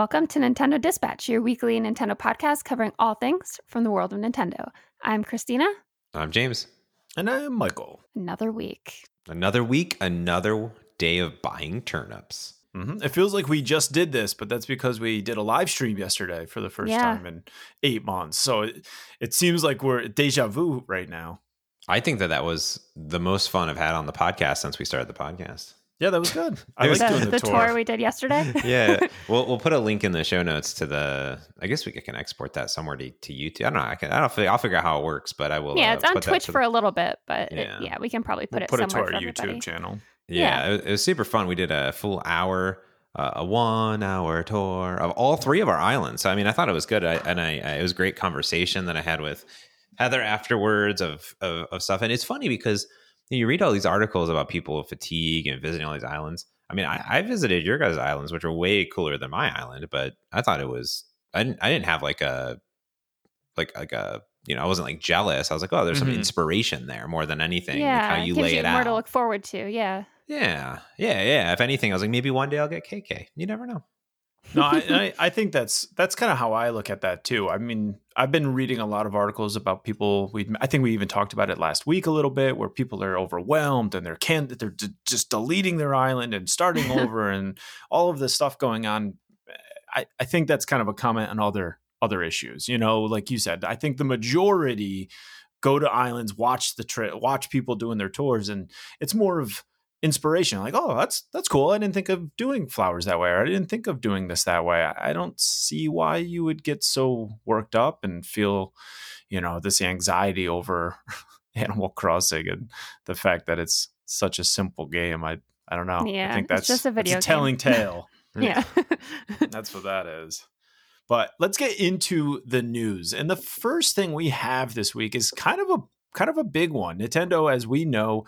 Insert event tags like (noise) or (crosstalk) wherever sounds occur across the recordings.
Welcome to Nintendo Dispatch, your weekly Nintendo podcast covering all things from the world of Nintendo. I'm Christina. I'm James. And I'm Michael. Another week. Another week, another day of buying turnips. Mm-hmm. It feels like we just did this, but that's because we did a live stream yesterday for the first Yeah. time in eight months. So it, it seems like we're deja vu right now. I think that that was the most fun I've had on the podcast since we started the podcast. Yeah, that was good. I was like the, doing the, the tour. we did yesterday. (laughs) Yeah, we'll we'll put a link in the show notes to the. I guess we can export that somewhere to, to YouTube. I don't know. I can. I don't. I'll figure out how it works, but I will. yeah, uh, it's on Twitch for the- a little bit, but it- Yeah. yeah, we can probably put We'll it put it to our for YouTube everybody. channel. Yeah, Yeah. It, it was super fun. We did a full hour, uh, a one hour tour of all three of our islands. So I mean, I thought it was good, I, and I, I it was great conversation that I had with Heather afterwards of of, of stuff. And it's funny because you read all these articles about people with fatigue and visiting all these islands. I mean, I, I visited your guys' islands, which are way cooler than my island, but I thought it was. I didn't. I didn't have like a like like a you know I wasn't like jealous. I was like, oh, there's some Mhm. inspiration there more than anything. Yeah, like how you lay you it more to look forward to. Yeah. Yeah, yeah, yeah. If anything, I was like, maybe one day I'll get KK. You never know. No, I, I, think that's that's kind of how I look at that too. I mean, I've been reading a lot of articles about people. We I think we even talked about it last week a little bit, where people are overwhelmed and they're can they're d- just deleting their island and starting (laughs) over and all of this stuff going on. Eh, I, I think that's kind of a comment on other other issues. You know, like you said, I think the majority go to islands, watch the trip, watch people doing their tours, and it's more of inspiration. Like oh that's that's cool. I didn't think of doing flowers that way or i didn't think of doing this that way. I don't see why you would get so worked up and feel you know this anxiety over (laughs) animal crossing and the fact that it's such a simple game. I i don't know. Yeah, i think that's just a video that's telling (laughs) tale. Yeah. (laughs) that's what that is. But let's get into the news. And the first thing we have this week is kind of a kind of a big one. Nintendo, as we know,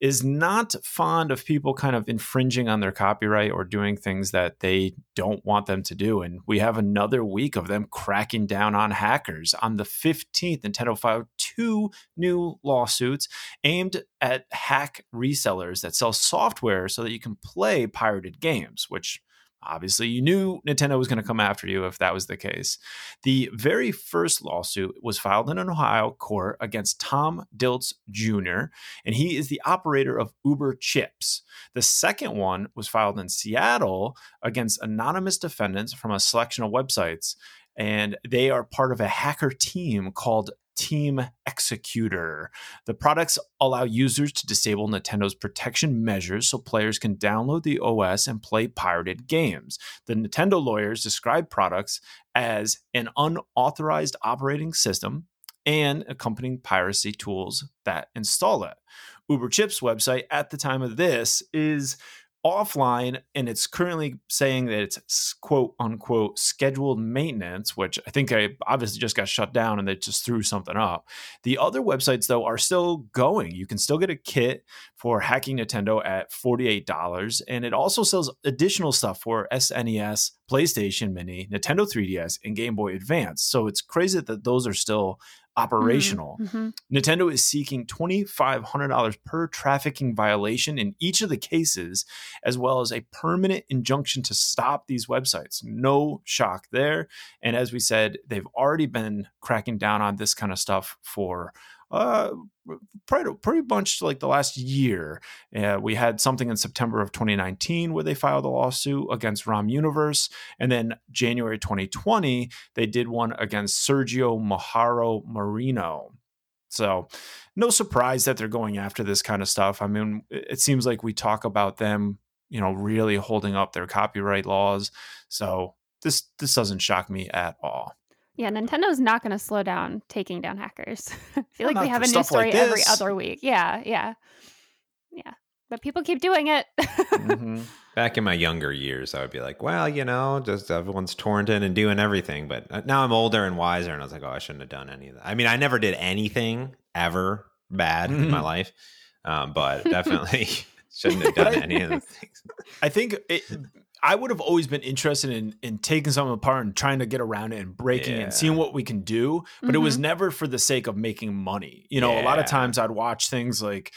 is not fond of people kind of infringing on their copyright or doing things that they don't want them to do. And we have another week of them cracking down on hackers. On the 15th, Nintendo filed two new lawsuits aimed at hack resellers that sell software so that you can play pirated games, which obviously you knew Nintendo was going to come after you if that was the case. The very first lawsuit was filed in an Ohio court against Tom Dilts Jr., and he is the operator of Uber Chips. The second one was filed in Seattle against anonymous defendants from a selection of websites, and they are part of a hacker team called Team Xecuter. The products allow users to disable Nintendo's protection measures so players can download the OS and play pirated games. The Nintendo lawyers describe products as an unauthorized operating system and accompanying piracy tools that install it. Uber Chips website at the time of this is offline and it's currently saying that it's quote unquote scheduled maintenance which i think i obviously just got shut down and they just threw something up. The other websites though are still going. You can still get a kit for hacking nintendo at $48 and it also sells additional stuff for snes playstation mini nintendo 3ds and game boy advance. So it's crazy that those are still operational Mhm. Nintendo is seeking $2,500 per trafficking violation in each of the cases, as well as a permanent injunction to stop these websites. No shock there. And as we said, they've already been cracking down on this kind of stuff for. Uh, pretty, pretty much like the last year. Uh, we had something in September of 2019 where they filed a lawsuit against ROM Universe. And then January 2020, they did one against Sergio Moharo Marino. So, no surprise that they're going after this kind of stuff. I mean, it seems like we talk about them, you know, really holding up their copyright laws. So, this this doesn't shock me at all. Yeah, Nintendo's not going to slow down taking down hackers. (laughs) I feel Well, like we have a new story like every other week. Yeah, yeah. Yeah. But people keep doing it. Mhm. (laughs) Back in my younger years, I would be like, well, you know, just everyone's torrenting and doing everything. But now I'm older and wiser, and I was like, oh, I shouldn't have done any of that. I mean, I never did anything ever bad in my Mhm. life, um, but (laughs) definitely shouldn't have done any of the things. I think it, I would have always been interested in in taking something apart and trying to get around it and breaking it Yeah. and seeing what we can do. But it was Mhm. never for the sake of making money. You know, a lot of times I'd watch things like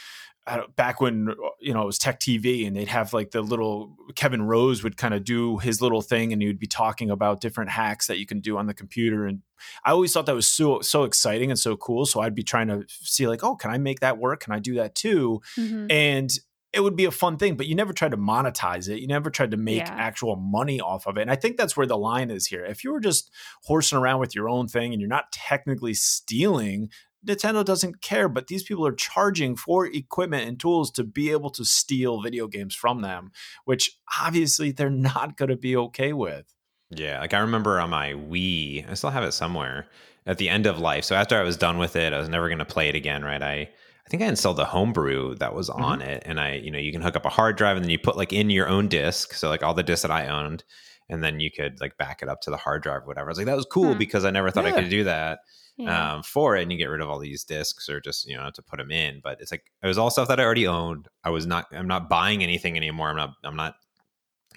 back when you know it was tech tv and they'd have like the little kevin rose would kind of do his little thing and he would be talking about different hacks that you can do on the computer and i always thought that was so so exciting and so cool so i'd be trying to see like oh can i make that work can i do that too mm-hmm. and it would be a fun thing, but you never tried to monetize it. You never tried to make yeah. actual money off of it. And I think that's where the line is here. If you were just horsing around with your own thing and you're not technically stealing, Nintendo doesn't care, but these people are charging for equipment and tools to be able to steal video games from them, which obviously they're not going to be okay with. Yeah, like I remember on my Wii, I still have it somewhere at the end of life. So after I was done with it, I was never going to play it again, right? I I think I installed the homebrew that was mm-hmm. on it, and I, you know, you can hook up a hard drive and then you put like in your own disk, so like all the disks that I owned, and then you could like back it up to the hard drive or whatever. I was like, that was cool hmm. because I never thought yeah. I could do that yeah. um, for it and you get rid of all these discs or just you know to put them in but it's like it was all stuff that i already owned i was not i'm not buying anything anymore i'm not i'm not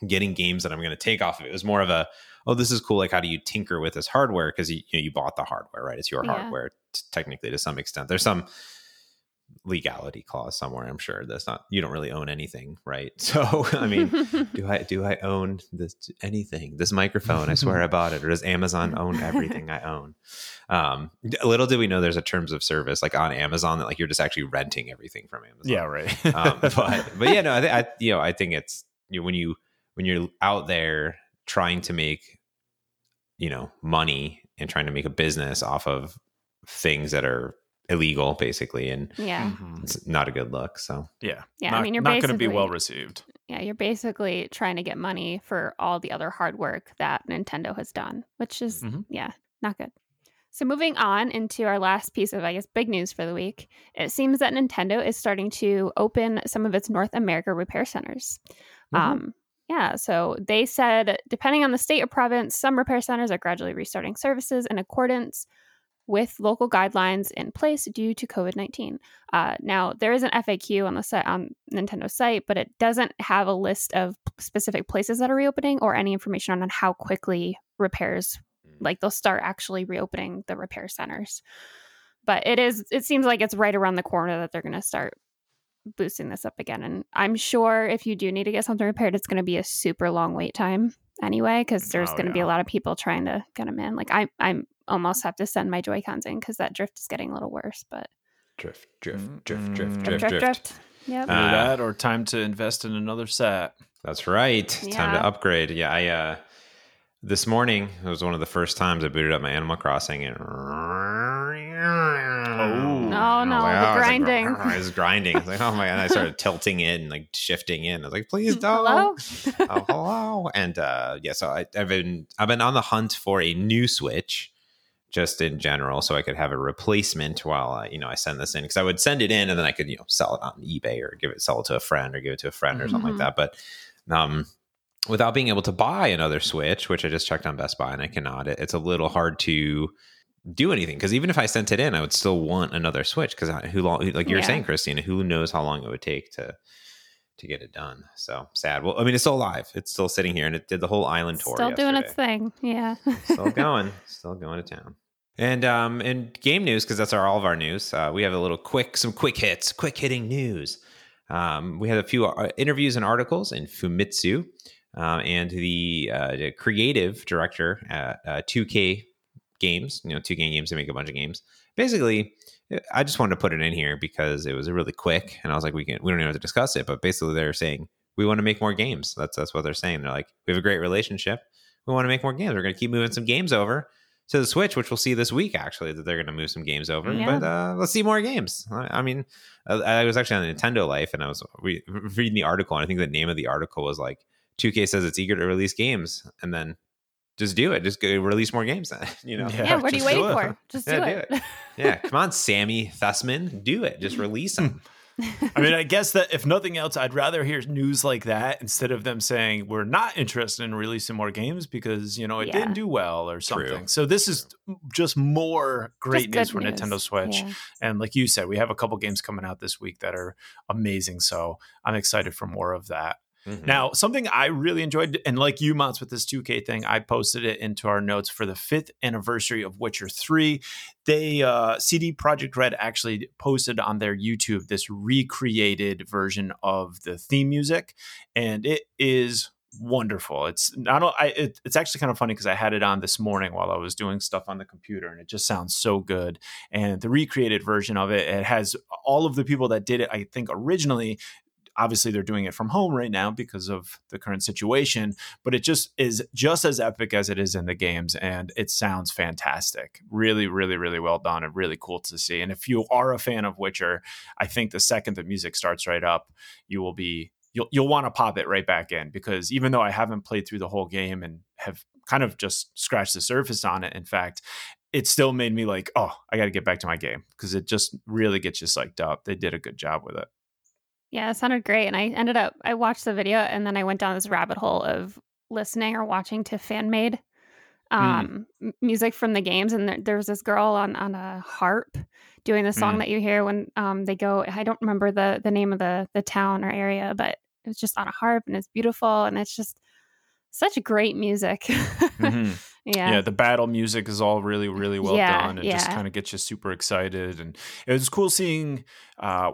getting games that i'm going to take off of it it was more of a oh this is cool like how do you tinker with this hardware because you, you, know, you bought the hardware right it's your yeah. hardware t- technically to some extent there's some legality clause somewhere i'm sure. That's not you don't really own anything right? (laughs) So i mean (laughs) do i do i own this anything? This (laughs) microphone i swear i bought it. Or does amazon own everything i own? Um little did we know there's a terms of service like on amazon that like you're just actually renting everything from amazon. Yeah right. Um, but but yeah no I, th- I you know i think it's you know, when you when you're out there trying to make you know money and trying to make a business off of things that are illegal basically and yeah mm-hmm. it's not a good look so yeah yeah not, i mean you're not going to be well received yeah you're basically trying to get money for all the other hard work that nintendo has done which is mm-hmm. yeah not good so moving on into our last piece of i guess big news for the week it seems that nintendo is starting to open some of its north america repair centers mm-hmm. um yeah, so they said depending on the state or province, some repair centers are gradually restarting services in accordance with local guidelines in place due to COVID 19. Uh, now, there is an FAQ on the site, on Nintendo site, but it doesn't have a list of specific places that are reopening or any information on how quickly repairs, mm. like they'll start actually reopening the repair centers. But it is, it seems like it's right around the corner that they're going to start boosting this up again. And I'm sure if you do need to get something repaired, it's going to be a super long wait time anyway, because there's oh, going to yeah. be a lot of people trying to get them in. Like I, I'm almost have to send my Joy Cons in because that drift is getting a little worse. But drift, drift, drift, drift, drift, drift, drift. Yep. Uh, that or time to invest in another set. That's right. Yeah. Time to upgrade. Yeah, I uh this morning it was one of the first times I booted up my Animal Crossing and Oh no, no, like, the oh, grinding. I was, like, I was grinding. I was like, oh my god! I started (laughs) tilting in, like shifting in. I was like, please (laughs) don't. Hello, (laughs) oh, hello. And uh, yeah, so I, I've been I've been on the hunt for a new Switch just in general, so I could have a replacement while I, you know I send this in because I would send it in and then I could you know sell it on eBay or give it sell it to a friend or give it to a friend or mm-hmm. something like mm-hmm. that. But um, without being able to buy another Switch, which I just checked on Best Buy and I cannot, it, it's a little hard to do anything because even if I sent it in, I would still want another Switch because who long like you're yeah. saying, Christina, who knows how long it would take to to get it done. So sad. Well, I mean, it's still alive. It's still sitting here, and it did the whole island tour. Still yesterday. doing its thing. Yeah. still (laughs) going. Still going to town. And um, and game news, because that's our all of our news, uh, we have a little quick, some quick hits, quick hitting news. Um, we had a few uh, interviews and articles in Famitsu, uh, and the, uh, the, creative director at 2K uh, Games. You know, two game Games. They make a bunch of games. Basically, I just wanted to put it in here because it was really quick, and I was like, we can we don't even have to discuss it. But basically, they're saying we want to make more games. That's that's what they're saying. They're like, we have a great relationship. We want to make more games. We're going to keep moving some games over to the Switch, which we'll see this week. Actually, that they're going to move some games over. Yeah. But uh, let's see more games. I, I mean, I, I, was actually on Nintendo Life, and I was re- reading the article, and I think the name of the article was like, "2K says it's eager to release games," and then just do it. Just go release more games. Then (laughs) you know. Yeah. yeah what are you waiting for? Just yeah, do, it. do, it. yeah, come on, Sammy Thussman, do it. Just (laughs) release them. (laughs) I mean, I guess that if nothing else, I'd rather hear news like that instead of them saying we're not interested in releasing more games because you know it yeah. didn't do well or something. True. So this is just more great just news for news. Nintendo Switch. Yeah. And like you said, we have a couple games coming out this week that are amazing. So I'm excited for more of that. Mm-hmm. Now, something I really enjoyed, and like you, Mots, with this 2K thing, I posted it into our notes for the fifth anniversary of Witcher 3. They, uh, CD Projekt Red actually posted on their YouTube this recreated version of the theme music, and it is wonderful. It's not I it, it's actually kind of funny because I had it on this morning while I was doing stuff on the computer and it just sounds so good. And the recreated version of it it has all of the people that did it I think originally obviously they're doing it from home right now because of the current situation but it just is just as epic as it is in the games and it sounds fantastic really really really well done and really cool to see and if you are a fan of witcher i think the second the music starts right up you will be you'll you'll want to pop it right back in because even though I haven't played through the whole game and have kind of just scratched the surface on it, in fact, it still made me like, oh, I got to get back to my game because it just really gets you psyched up. They did a good job with it. Yeah, it sounded great. And I ended up, I watched the video and then I went down this rabbit hole of listening or watching to fan made hmm. um, mm. music from the games. And there, there, was this girl on, on a harp doing the song mm. that you hear when um, they go. I don't remember the the name of the the town or area, but it was just on a harp and it's beautiful and it's just such great music. (laughs) mm-hmm. Yeah. Yeah. The battle music is all really, really well yeah, done. It yeah. just kind of gets you super excited. And it was cool seeing, uh,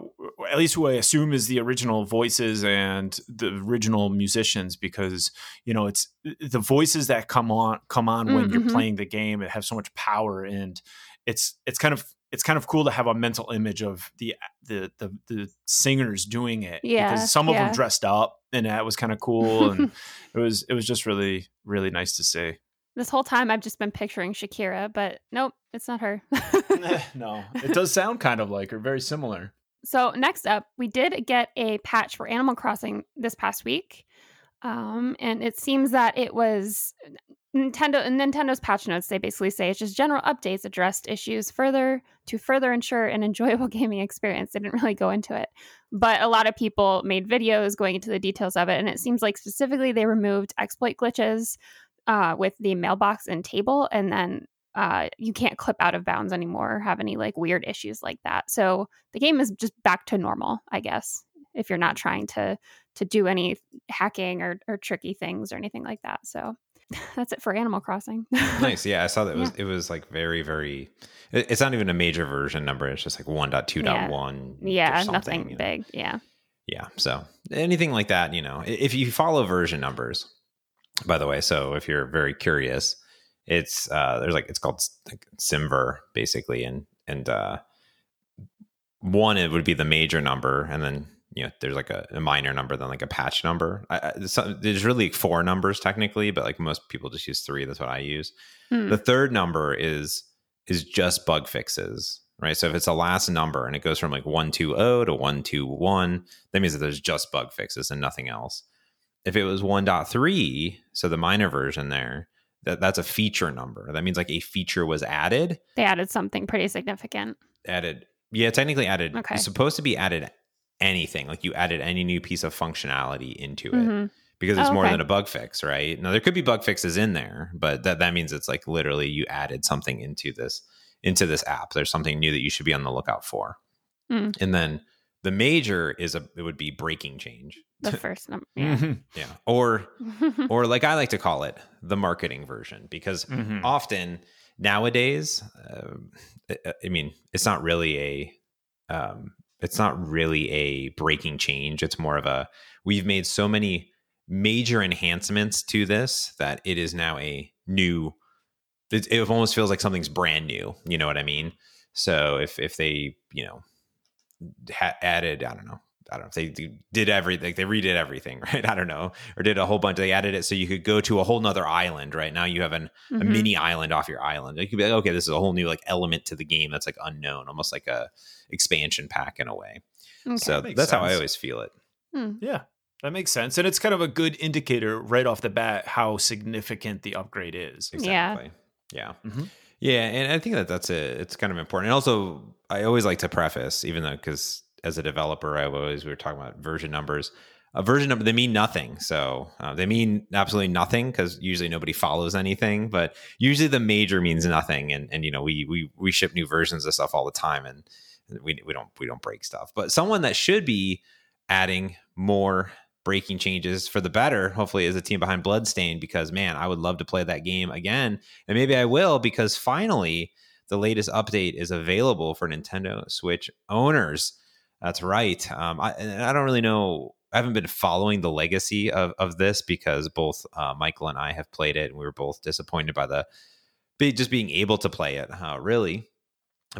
at least who I assume is the original voices and the original musicians, because, you know, it's the voices that come on, come on when mm-hmm. you're playing the game. It have so much power and it's, it's kind of it's kind of cool to have a mental image of the the the, the singers doing it yeah because some of yeah. them dressed up and that was kind of cool and (laughs) it was it was just really really nice to see this whole time i've just been picturing shakira but nope it's not her (laughs) (laughs) no it does sound kind of like her very similar so next up we did get a patch for animal crossing this past week um, and it seems that it was Nintendo in Nintendo's patch notes, they basically say it's just general updates addressed issues further to further ensure an enjoyable (laughs) gaming experience. They didn't really go into it, but a lot of people made videos going into the details of it, and it seems like specifically they removed exploit glitches uh, with the mailbox and table, and then uh, you can't clip out of bounds anymore or have any like weird issues like that. So the game is just back to normal, I guess, if you're not trying to to do any hacking or, or tricky things or anything like that. So (laughs) that's it for Animal Crossing. nice. Yeah, I saw that it (laughs) was yeah. it was like very very. it's not even a major version number. It's just like 1.2.1. Yeah, yeah nothing you know? big. Yeah. Yeah. So anything like that, you know, if you follow version numbers, by the way, so if you're very curious, it's uh there's like it's called like SemVer basically, and and uh one it would be the major number, and then you know there's like a, a minor number then like a patch number. I, I, there's really four numbers technically but like most people just use three that's what i use. Hmm. the third number is is just bug fixes right? So if it's a last number and it goes from like 120 to 121 that means that there's just bug fixes and nothing else if it was 1.3 so the minor version there that that's a feature number that means like a feature was added they added something pretty significant added yeah technically added okay. it's supposed to be added anything like you added any new piece of functionality into it mm-hmm. because it's oh, more okay. than a bug fix right now there could be bug fixes in there but that that means it's like literally you added something into this into this app there's something new that you should be on the lookout for mm. and then the major is a it would be breaking change the (laughs) first number yeah. Mm-hmm. yeah or (laughs) or like i like to call it the marketing version because mm-hmm. often nowadays uh, i mean it's not really a um, it's not really a breaking change. It's more of a we've made so many major enhancements to this that it is now a new. It, it almost feels like something's brand new. You know what I mean? So if if they you know ha- added I don't know I don't know if they did everything, they redid everything, (laughs) right? I don't know, or did a whole bunch. They added it so you could go to a whole nother island, right? Now you have an, mm-hmm. a mini island off your island. You could be like, okay, this is a whole new like element to the game that's like unknown, almost like a expansion pack in a way. Okay. So that that's sense. how I always feel it. Hmm. Yeah, that makes sense, and it's kind of a good indicator right off the bat how significant the upgrade is. Exactly. Yeah. Yeah. Mm-hmm. Yeah, and I think that that's it. It's kind of important. And also, I always like to preface, even though because as a developer, I always we were talking about version numbers. A version number they mean nothing, so uh, they mean absolutely nothing because usually nobody follows anything. But usually the major means nothing, and and you know we we we ship new versions of stuff all the time, and we we don't we don't break stuff. But someone that should be adding more breaking changes for the better, hopefully, as a team behind Bloodstained, because man, I would love to play that game again. And maybe I will because finally the latest update is available for Nintendo Switch owners. That's right. Um, I, I don't really know. I haven't been following the legacy of, of this because both uh, Michael and I have played it, and we were both disappointed by the just being able to play it. Uh, really,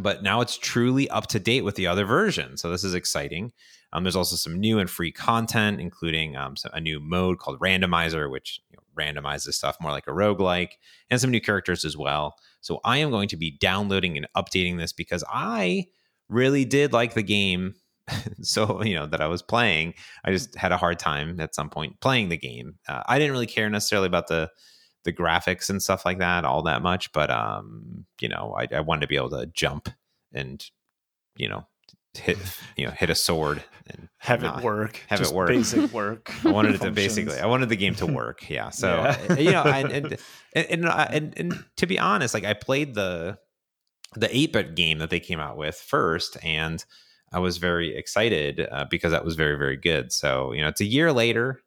but now it's truly up to date with the other version. So this is exciting. Um, there's also some new and free content, including um, a new mode called Randomizer, which you know, randomizes stuff more like a roguelike, and some new characters as well. So I am going to be downloading and updating this because I really did like the game. (laughs) so you know that I was playing, I just had a hard time at some point playing the game. Uh, I didn't really care necessarily about the the graphics and stuff like that all that much, but um, you know, I, I wanted to be able to jump and you know hit you know hit a sword and have it work. have it work. basic work (laughs) i wanted it to basically i wanted the game to work. Yeah. So yeah. you know and and, and and, and to be honest like i played the the 8-bit game that they came out with first and i was very excited uh, because that was very very good. So you know it's a year later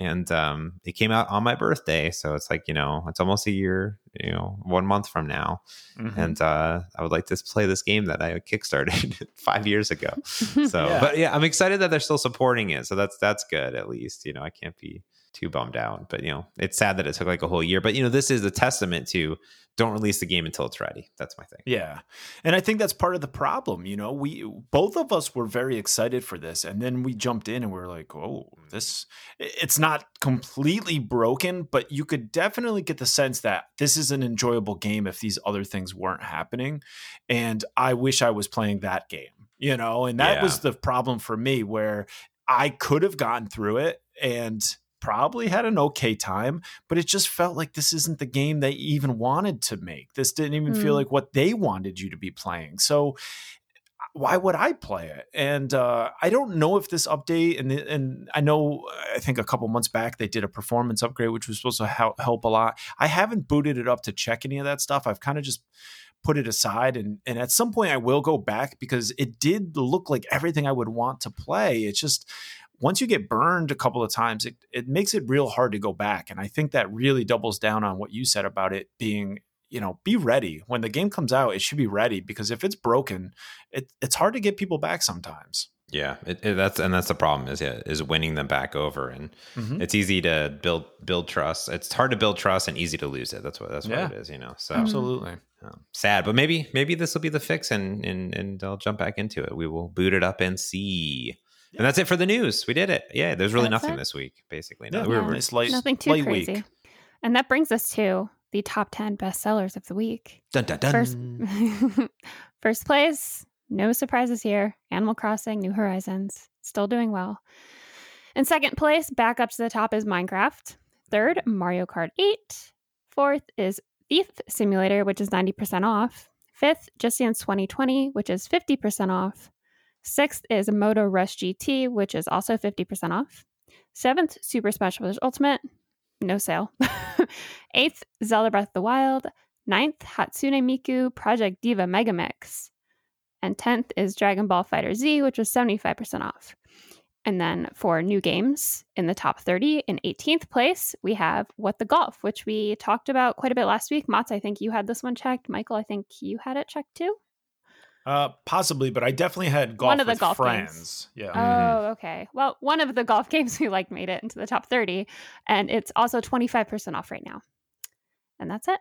and um, it came out on my birthday so it's like you know it's almost a year you know one month from now mm-hmm. and uh, i would like to play this game that i kickstarted (laughs) five years ago (laughs) so yeah. but yeah i'm excited that they're still supporting it so that's that's good at least you know i can't be too bummed out but you know it's sad that it took like a whole year but you know this is a testament to don't release the game until it's ready. That's my thing. Yeah. And I think that's part of the problem. You know, we both of us were very excited for this. And then we jumped in and we are like, oh, this, it's not completely broken, but you could definitely get the sense that this is an enjoyable game if these other things weren't happening. And I wish I was playing that game, you know, and that yeah. was the problem for me where I could have gotten through it and probably had an okay time, but it just felt like this isn't the game they even wanted to make. This didn't even mm. feel like what they wanted you to be playing. So why would I play it? And uh, I don't know if this update and and I know I think a couple months back they did a performance upgrade which was supposed to help help a lot. I haven't booted it up to check any of that stuff. I've kind of just put it aside and and at some point I will go back because it did look like everything I would want to play. It's just once you get burned a couple of times, it, it makes it real hard to go back. And I think that really doubles down on what you said about it being, you know, be ready. When the game comes out, it should be ready because if it's broken, it, it's hard to get people back sometimes. Yeah, it, it, that's and that's the problem is yeah, is winning them back over, and mm-hmm. it's easy to build build trust. It's hard to build trust and easy to lose it. That's what that's yeah. what it is, you know. So absolutely um, sad, but maybe maybe this will be the fix, and and and I'll jump back into it. We will boot it up and see. And that's it for the news. We did it. Yeah, there's really that's nothing it? this week, basically. No, yeah, we were nice, light, nothing too light crazy. Week. And that brings us to the top 10 bestsellers of the week. Dun, dun, dun. First, (laughs) first place, no surprises here. Animal Crossing, New Horizons, still doing well. In second place, back up to the top is Minecraft. Third, Mario Kart 8. Fourth is Thief Simulator, which is 90% off. Fifth, Just Dance 2020, which is 50% off. Sixth is Moto Rush GT, which is also 50% off. Seventh, Super Smash Bros. Ultimate, no sale. (laughs) Eighth, Zelda Breath of the Wild. Ninth, Hatsune Miku Project Diva Megamix. And 10th is Dragon Ball FighterZ, which was 75% off. And then for new games in the top 30, in 18th place, we have What the Golf, which we talked about quite a bit last week. Mats, I think you had this one checked. Michael, I think you had it checked too. Uh, possibly, but I definitely had golf one of the golf friends. Games. Yeah. Oh, okay. Well, one of the golf (laughs) games we like made it into the top thirty, and it's also twenty five percent off right now. And that's it.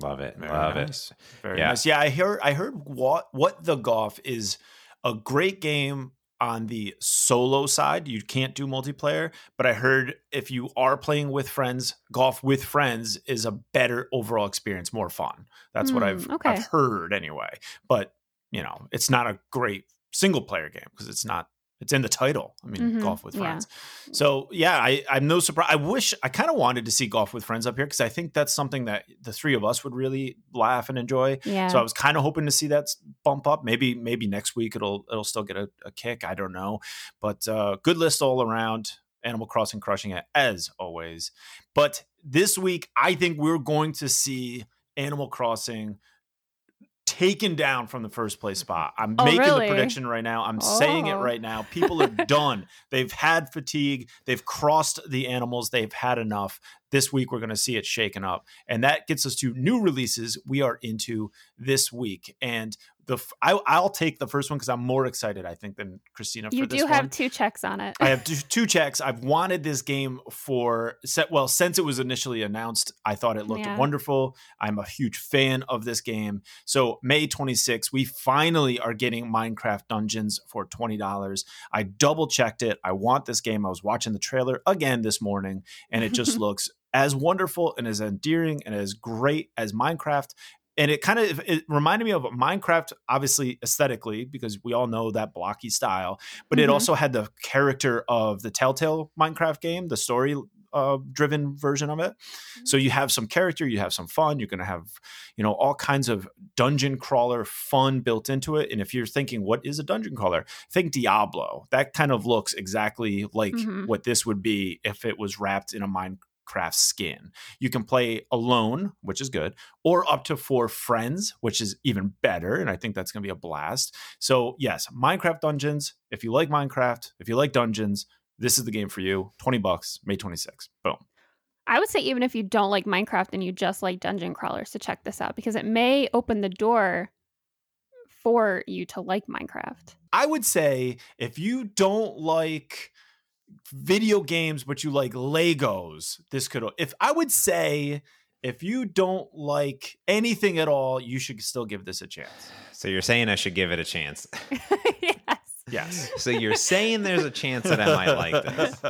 Love it. Very Love nice. it. Very yeah. nice. Yeah, I heard. I heard what what the golf is a great game on the solo side. You can't do multiplayer, but I heard if you are playing with friends, golf with friends is a better overall experience, more fun. That's mm, what I've okay. I've heard anyway. But you know, it's not a great single player game because it's not it's in the title. I mean, mm-hmm. golf with friends. Yeah. So yeah, I, I'm no surprise. I wish I kind of wanted to see golf with friends up here because I think that's something that the three of us would really laugh and enjoy. Yeah. So I was kind of hoping to see that bump up. Maybe maybe next week it'll it'll still get a, a kick. I don't know, but uh, good list all around. Animal Crossing crushing it as always. But this week, I think we're going to see Animal Crossing taken down from the first place mm-hmm. spot. I'm Oh, making really? the prediction right now. I'm saying it Oh. right now. Oh. People are (laughs) done. They've had fatigue. They've crossed the animals. They've had enough. This week, we're going to see it shaken up. And that gets us to new releases we are into this week. And the f- I, I'll take the first one because I'm more excited, I think, than Christina for You do have one. two checks on it. I have (laughs) two, two checks. I've wanted this game for set well since it was initially announced. I thought it looked Yeah. wonderful. I'm a huge fan of this game. So May 26th, we finally are getting Minecraft Dungeons for twenty dollars. I double checked it. I want this game. I was watching the trailer again this morning, and it just (laughs) looks as wonderful and as endearing and as great as Minecraft and it kind of it reminded me of Minecraft, obviously aesthetically, because we all know that blocky style. But it Mhm. also had the character of the Telltale Minecraft game, the story uh, driven version of it. So you have some character, you have some fun. You're going to have, you know, all kinds of dungeon crawler fun built into it. And if you're thinking, what is a dungeon crawler? Think Diablo. That kind of looks exactly like Mhm. what this would be if it was wrapped in a Minecraft skin. You can play alone, which is good, or up to four friends, which is even better. And I think that's going to be a blast. So, yes, Minecraft Dungeons. If you like Minecraft, if you like dungeons, this is the game for you. 20 bucks, May 26th. Boom. I would say even if you don't like Minecraft and you just like dungeon crawlers to check this out because it may open the door for you to like Minecraft. I would say if you don't like video games, but you like Legos, this could. If I would say if you don't like anything at all, you should still give this a chance. So you're saying I should give it a chance. (laughs) yes. Yes. So you're saying there's a chance that I might like this.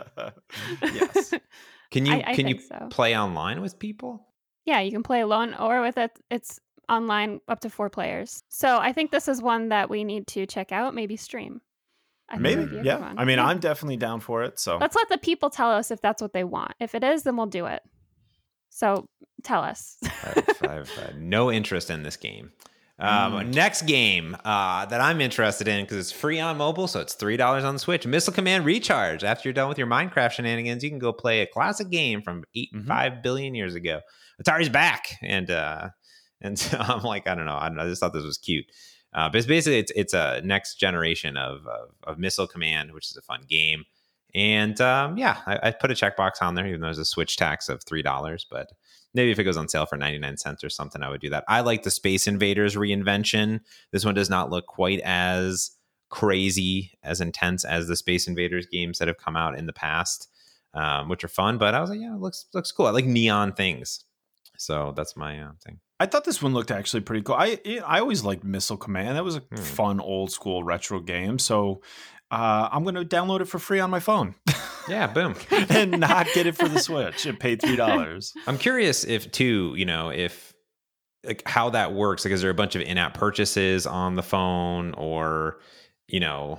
(laughs) yes. (laughs) Can you I- I can you so. play online with people? Yeah, you can play alone or with it. It's online up to four players. So I think this is one that we need to check out, maybe stream. I Maybe. it'd be a good Yeah. I mean, Yeah. I'm definitely down for it. So Let's let the people tell us if that's what they want. If it is, then we'll do it. So tell us. I've, I've had no interest in this game. Um, Mm. Next game uh, that I'm interested in because it's free on mobile, so it's three dollars on the Switch. Missile Command Recharge. After you're done with your Minecraft shenanigans, you can go play a classic game from 8 Mhm. five billion years ago. Atari's back, and uh, (laughs) and so I'm like, I don't know, I, don't know, I just thought this was cute. Uh, but it's basically it's it's a next generation of, of of Missile Command, which is a fun game. And um, yeah, I, I put a checkbox on there, even though there's a Switch tax of three dollars. But maybe if it goes on sale for 99 cents or something, I would do that. I like the Space Invaders reinvention. This one does not look quite as crazy, as intense as the Space Invaders games that have come out in the past, um, which are fun. But I was like, yeah, looks looks cool. I like neon things, so that's my uh, thing. I thought this one looked actually pretty cool. I I always liked Missile Command. That was a Hmm. fun old school retro game. So uh, I'm going to download it for free on my phone Yeah, boom. (laughs) and not get it for the Switch and pay three dollars. (laughs) I'm curious if too, you know, if like how that works. Like, is there a bunch of in-app purchases on the phone, or you know,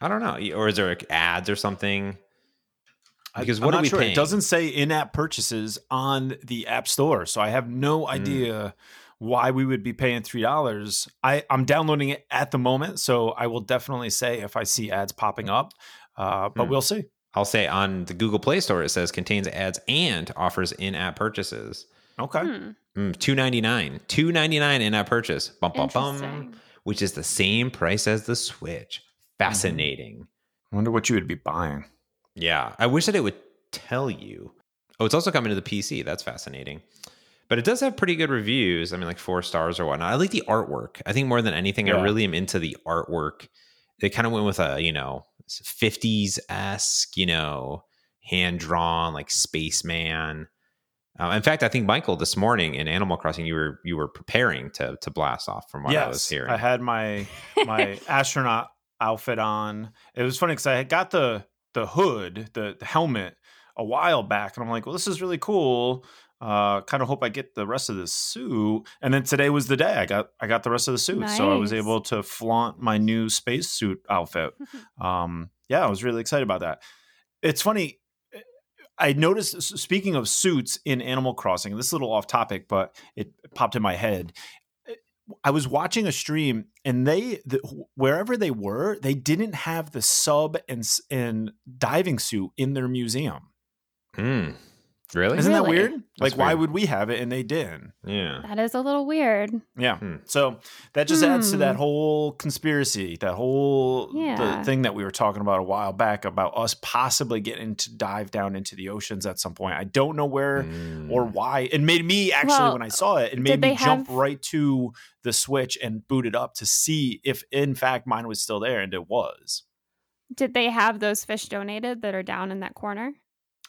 I don't know, or is there like ads or something? Because what I'm are not we sure. paying? It doesn't say in-app purchases on the App Store, so I have no Hmm. idea why we would be paying three dollars. I I'm downloading it at the moment, so I will definitely say if I see ads popping up, uh, but Hmm. we'll see. I'll say on the Google Play Store it says contains ads and offers in-app purchases. Okay. Hmm, Mm, two ninety nine, two ninety nine in-app purchase, bum bum bum, which is the same price as the Switch. Fascinating. I wonder what you would be buying. Yeah, I wish that it would tell you. Oh, it's also coming to the PC. That's fascinating. But it does have pretty good reviews. I mean, like four stars or whatnot. I like the artwork. I think more than anything, I really am into the artwork. They kind of went with a, you know, 50s esque, you know, hand drawn, like spaceman. Uh, in fact, I think Michael this morning in Animal Crossing, you were you were preparing to to blast off from what I was hearing. I had my my (laughs) astronaut outfit on. It was funny because I had got the the hood, the, the helmet, a while back, and I'm like, well, this is really cool. Uh, kind of hope I get the rest of the suit. And then today was the day I got I got the rest of the suit, so I was able to flaunt my new spacesuit outfit. (laughs) Um, yeah, I was really excited about that. It's funny. I noticed. Speaking of suits in Animal Crossing, this is a little off topic, but it popped in my head. I was watching a stream, and they the, wherever they were, they didn't have the sub and and diving suit in their museum. Mm. Really? Isn't that Really? weird? like, That's why would we have it and they didn't? Yeah. That is a little weird. Yeah. Hmm. So that just adds to Hmm. that whole conspiracy, that whole Yeah. the thing that we were talking about a while back about us possibly getting to dive down into the oceans at some point. I don't know where Mm. or why. It made me actually Well, when I saw it, it made me jump have- right to the switch and boot it up to see if in fact mine was still there and it was. Did they have those fish donated that are down in that corner?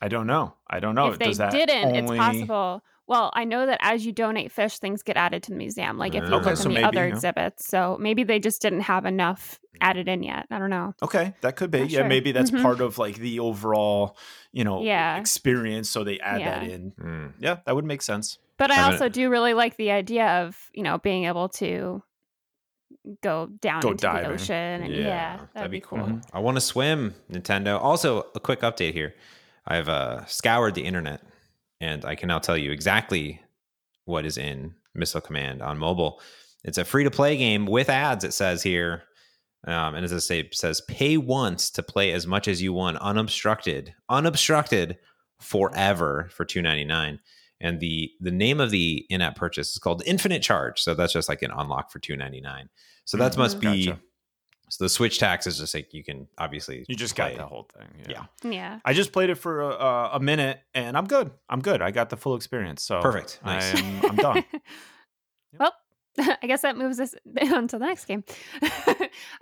I don't know. I don't know. if they Does that didn't, it's possible. Well, I know that as you donate fish, things get added to the museum. Like if you Okay, look so in the maybe, other yeah. exhibits, so maybe they just didn't have enough added in yet. I don't know. Okay, that could be. Not Yeah, sure. maybe that's Mhm. part of like the overall, you know, Yeah. experience. So they add that in. Mm. Yeah, that would make sense. But I Haven't- also do really like the idea of you know being able to go down Go into diving. the ocean. And yeah, that'd, be cool. Mhm. I want to swim, Nintendo. Also, a quick update here. I've uh, scoured the internet, and I can now tell you exactly what is in Missile Command on mobile. It's a free to play game with ads. It says here, um, and as I say, it says pay once to play as much as you want, unobstructed, unobstructed forever for two ninety nine. And the the name of the in app purchase is called Infinite Charge. So that's just like an unlock for two ninety nine. So that Mhm. must be Gotcha. So the Switch tax is just like you can obviously You just play got the whole thing. Yeah. Yeah. Yeah. I just played it for a, a, a minute, and I'm good. I'm good. I got the full experience. So Perfect. Nice. I'm, I'm done. (laughs) well, (laughs) I guess that moves us (laughs) on to the next game.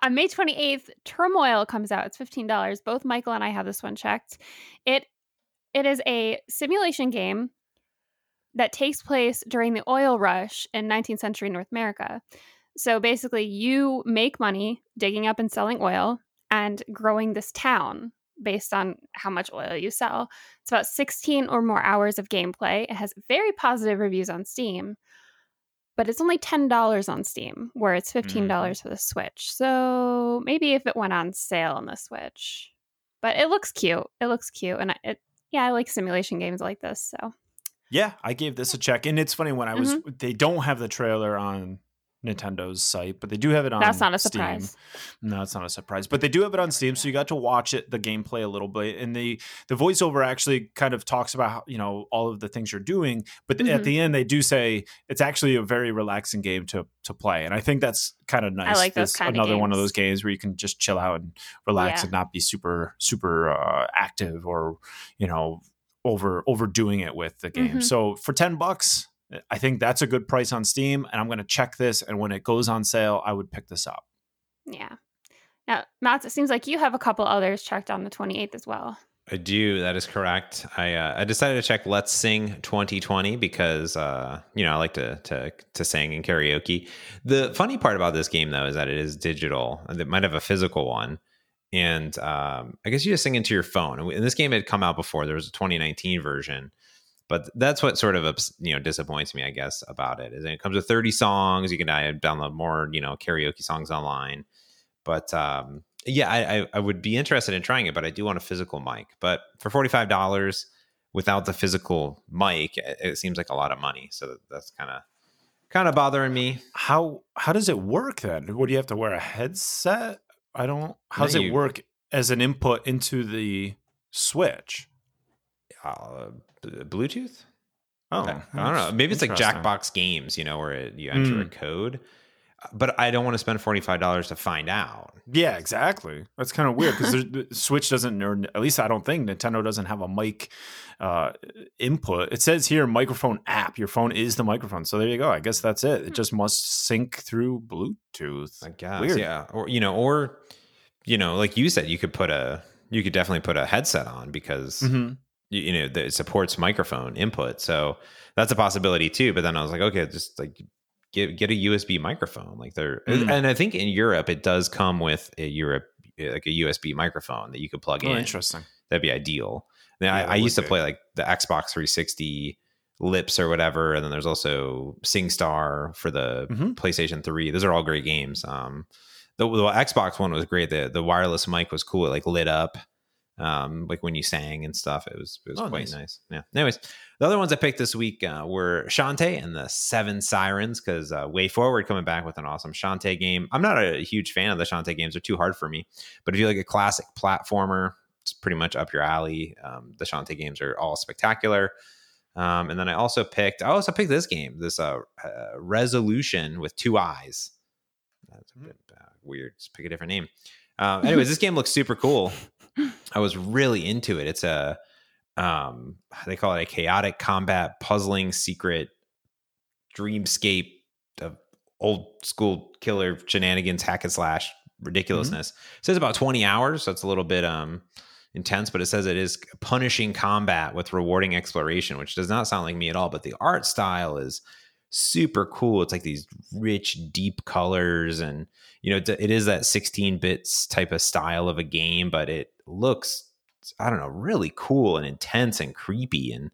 on May 28th, Turmoil comes out. It's $15. Both Michael and I have this one checked. It it is a simulation game that takes place during the oil rush in 19th century North America. So basically, you make money digging up and selling oil and growing this town based on how much oil you sell. It's about 16 or more hours of gameplay. It has very positive reviews on Steam, but it's only $10 on Steam, where it's $15 for the Switch. So maybe if it went on sale on the Switch. But it looks cute. It looks cute. And it, yeah, I like simulation games like this. So Yeah, I gave this a check, and it's funny when I was. Mm-hmm. They don't have the trailer on Nintendo's site, but they do have it on. that's not a Steam. surprise. No, it's not a surprise, but they do have it on Steam, so you got to watch it, the gameplay a little bit, and the the voiceover actually kind of talks about how, you know all of the things you're doing, but Mhm. at the end they do say it's actually a very relaxing game to to play, and I think that's kind of nice. I like those It's kinda another one of those games where you can just chill out and relax Yeah. and not be super super uh, active or you know over overdoing it with the game. Mhm. So for ten bucks. I think that's a good price on Steam, and I'm going to check this. And when it goes on sale, I would pick this up. Yeah. Now, Matt, it seems like you have a couple others checked on the 28th as well. I do. That is correct. I uh, I decided to check Let's Sing 2020 because uh, you know I like to to to sing in karaoke. The funny part about this game though is that it is digital. It might have a physical one, and um, I guess you just sing into your phone. And this game had come out before. There was a 2019 version, but that's what sort of you know disappoints me. I guess about it is it comes with 30 songs. You can uh, download more you know karaoke songs online, but um, yeah, I, I, would be interested in trying it, but I do want a physical mic. But for forty five dollars without the physical mic, it, seems like a lot of money. So that's kind of kind of bothering me. how how does it work then? What do you have to wear a headset? I don't. How does No, it work as an input into the Switch? Uh, Bluetooth? Oh, I don't know. Maybe it's like. Jackbox games, you know, where it, you enter a Mm. code. But I don't want to spend forty five dollars to find out. Yeah, exactly. That's kind of weird because the Switch doesn't, or at least I don't think Nintendo doesn't have a mic uh, input. It says here microphone app. Your phone is the microphone. So there you go. I guess that's it. It just must sync through Bluetooth. I guess, Weird. yeah, or you know, or you know, like you said, you could put a, you could definitely put a headset on because Mm-hmm. You, know that it supports microphone input. So that's a possibility too but then i was like okay just like get get a usb microphone like there Mm. and i think in europe it does come with a europe like a usb microphone that you could plug Oh, in. interesting. that'd be ideal. Now, Yeah, I, I used to play like the xbox 360 lips or whatever and then there's also singstar for the Mhm. playstation 3 those are all great games. Um the, the xbox one was great. The the wireless mic was cool. It like lit up um like when you sang and stuff it was it was Oh, quite nice. nice. yeah anyways the other ones i picked this week uh, were shantae and the seven sirens because uh, WayForward coming back with an awesome shantae game i'm not a huge fan of the shantae games they're too hard for me but if you like a classic platformer it's pretty much up your alley. Um, the Shantae games are all spectacular. Um, and then I also picked, I also picked this game, this uh, uh resolution with two eyes. That's a hmm. bit uh, weird. Just pick a different name. Um, anyways, this (laughs) game looks super cool. I was really into it. It's a, um, they call it a chaotic combat puzzling secret dreamscape of old school killer shenanigans, hack and slash ridiculousness. Mm-hmm. It says about 20 hours, so it's a little bit um intense, but it says it is punishing combat with rewarding exploration, which does not sound like me at all. But the art style is super cool. It's like these rich, deep colors, and you know, it is that 16 bits type of style of a game, but it looks, I don't know, really cool and intense and creepy and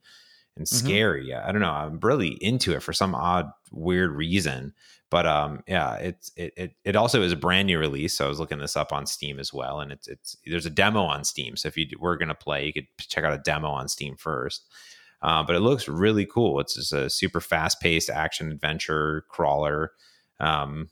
and mm-hmm. scary. I don't know. I'm really into it for some odd, weird reason. But um, yeah, it's it, it it also is a brand new release. So I was looking this up on Steam as well, and it's it's there's a demo on Steam. So if you were gonna play, you could check out a demo on Steam first. Uh, but it looks really cool. It's just a super fast paced action adventure crawler. Um,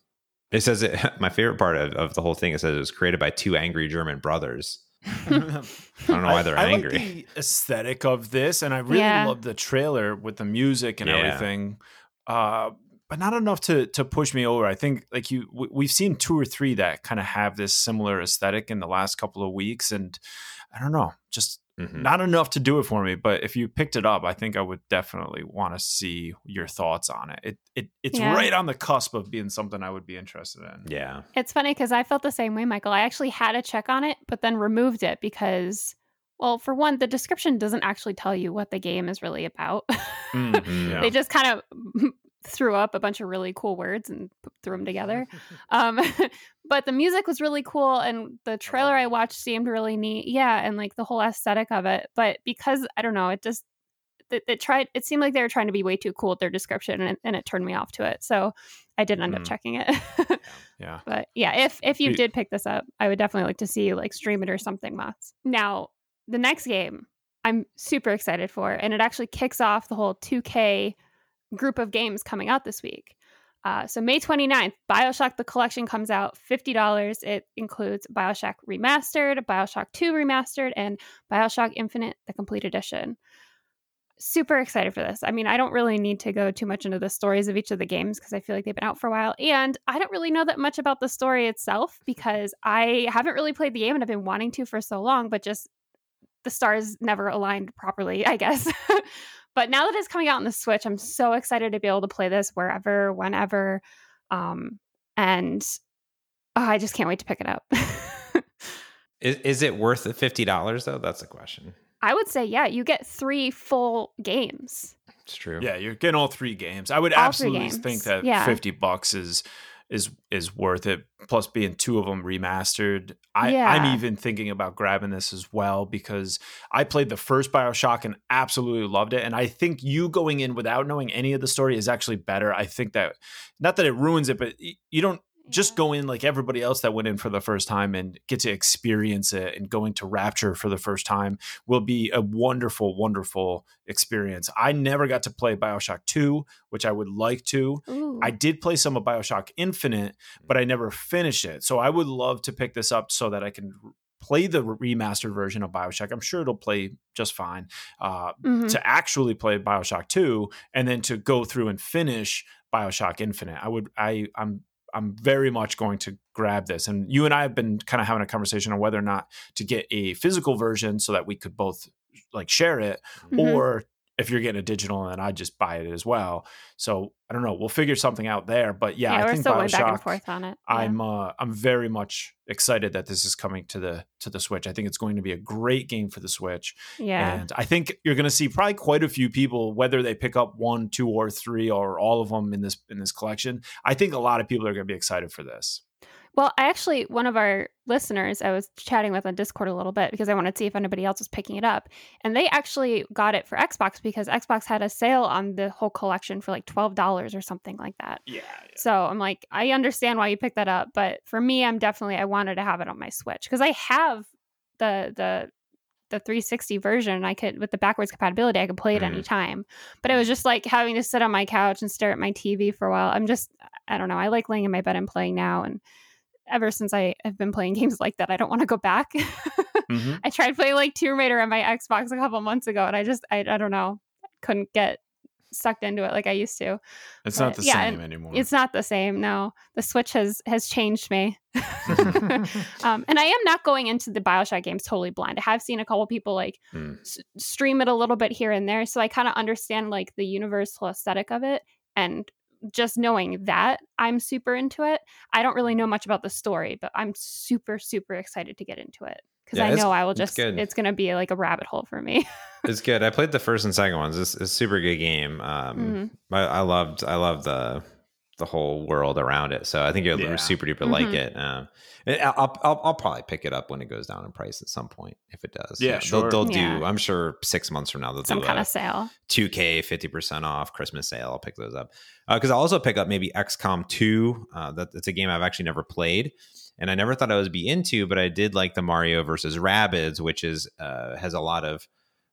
it says it, (laughs) my favorite part of, of the whole thing. It says it was created by two angry German brothers. I don't know why they're I, I angry. Like the aesthetic of this, and I really yeah. love the trailer with the music and yeah. everything. Uh, but not enough to to push me over. I think like you, we've seen two or three that kind of have this similar aesthetic in the last couple of weeks, and I don't know, just mm-hmm. not enough to do it for me. But if you picked it up, I think I would definitely want to see your thoughts on it. It it it's yeah. right on the cusp of being something I would be interested in. Yeah, it's funny because I felt the same way, Michael. I actually had a check on it, but then removed it because well, for one, the description doesn't actually tell you what the game is really about. (laughs) Mm-hmm, yeah. they just kind of threw up a bunch of really cool words and threw them together. (laughs) um, (laughs) but the music was really cool, and the trailer I watched seemed really neat. Yeah, and like the whole aesthetic of it. But because I don't know, it just it, it tried. It seemed like they were trying to be way too cool with their description, and, and it turned me off to it. So I didn't end mm. up checking it. (laughs) yeah. But yeah, if if you did pick this up, I would definitely like to see you like stream it or something, Mats. Now the next game. I'm super excited for, and it actually kicks off the whole 2K group of games coming out this week. Uh, so May 29th, Bioshock the Collection comes out, $50. It includes Bioshock Remastered, Bioshock 2 Remastered, and Bioshock Infinite, the complete edition. Super excited for this. I mean, I don't really need to go too much into the stories of each of the games because I feel like they've been out for a while. And I don't really know that much about the story itself because I haven't really played the game and I've been wanting to for so long, but just the stars never aligned properly, (laughs) I guess. But now that it's coming out on the Switch, I'm so excited to be able to play this wherever, whenever. Um, and oh, I just can't wait to pick it up. (laughs) is, is it worth the $50 though? That's the question. I would say, yeah, you get three full games. It's true. Yeah, you're getting all three games. I would all absolutely think that yeah. 50 bucks is is is worth it. Plus, being two of them remastered, I, yeah. I'm even thinking about grabbing this as well because I played the first Bioshock and absolutely loved it. And I think you going in without knowing any of the story is actually better. I think that not that it ruins it, but you don't just go in like everybody else that went in for the first time and get to experience it and going to rapture for the first time will be a wonderful wonderful experience i never got to play bioshock 2 which i would like to Ooh. i did play some of bioshock infinite but i never finished it so i would love to pick this up so that i can play the remastered version of Bioshock. I'm sure it'll play just fine. Uh, mm-hmm. To actually play Bioshock 2 and then to go through and finish Bioshock Infinite. I would I I'm I'm very much going to grab this. And you and I have been kind of having a conversation on whether or not to get a physical version so that we could both like share it, mm-hmm. or if you're getting a digital and I just buy it as well. So I don't know. We'll figure something out there. But yeah, yeah I think still Bioshock, back and forth on it. Yeah. I'm uh, I'm very much excited that this is coming to the to the Switch. I think it's going to be a great game for the Switch. Yeah. And I think you're going to see probably quite a few people, whether they pick up one, two, or three, or all of them in this in this collection. I think a lot of people are going to be excited for this. Well, I actually, one of our listeners, I was chatting with on Discord a little bit because I wanted to see if anybody else was picking it up. And they actually got it for Xbox because Xbox had a sale on the whole collection for like $12 or something like that. Yeah, yeah. So I'm like, I understand why you picked that up. But for me, I'm definitely, I wanted to have it on my Switch because I have the, the, the 360 version i could with the backwards compatibility i could play it mm. anytime but it was just like having to sit on my couch and stare at my tv for a while i'm just i don't know i like laying in my bed and playing now and ever since I have been playing (laughs) games like that, I don't want to go back. Mm-hmm. (laughs) I tried playing like Tomb Raider on my Xbox a couple months ago, and I just I, I don't know, couldn't get sucked into it like I used to. It's but, not the yeah, same anymore. It's not the same. No, the Switch has has changed me. (laughs) um, and I am not going into the Bioshock games totally blind. I have seen a couple people like mm. s- stream it a little bit here and there, so I kind of understand like the universal aesthetic of it. And just knowing that I'm super into it. I don't really know much about the story, but I'm super super excited to get into it because yeah, I know I will just it's, it's, gonna be like a rabbit hole for me. (laughs) it's good. I played the first and second ones. It's, it's a super good game. Um, mm-hmm. I, I, loved I loved the the whole world around it. So I think you'll yeah. super duper mm-hmm. like it. Um, I'll, I'll, I'll probably pick it up when it goes down in price at some point if it does. Yeah, sure. They'll, they'll yeah. do. I'm sure six months from now they'll some do kind of sale. 2K fifty percent off Christmas sale. I'll pick those up because uh, I'll also pick up maybe XCOM two. Uh, that, that's a game I've actually never played and I never thought I would be into, but I did like the Mario versus Rabbids, which is uh, has a lot of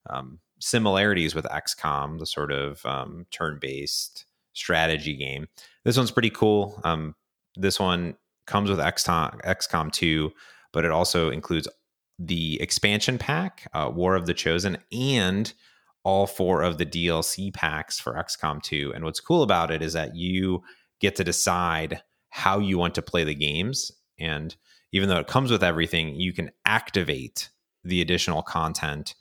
um, similarities with XCOM, the sort of um, turn-based strategy game. This one's pretty cool. Um, this one comes with XCOM, XCOM 2, but it also includes the expansion pack, uh, War of the Chosen, and all four of the DLC packs for XCOM 2. And what's cool about it is that you get to decide how you want to play the games and even though it comes with everything, you can activate the additional content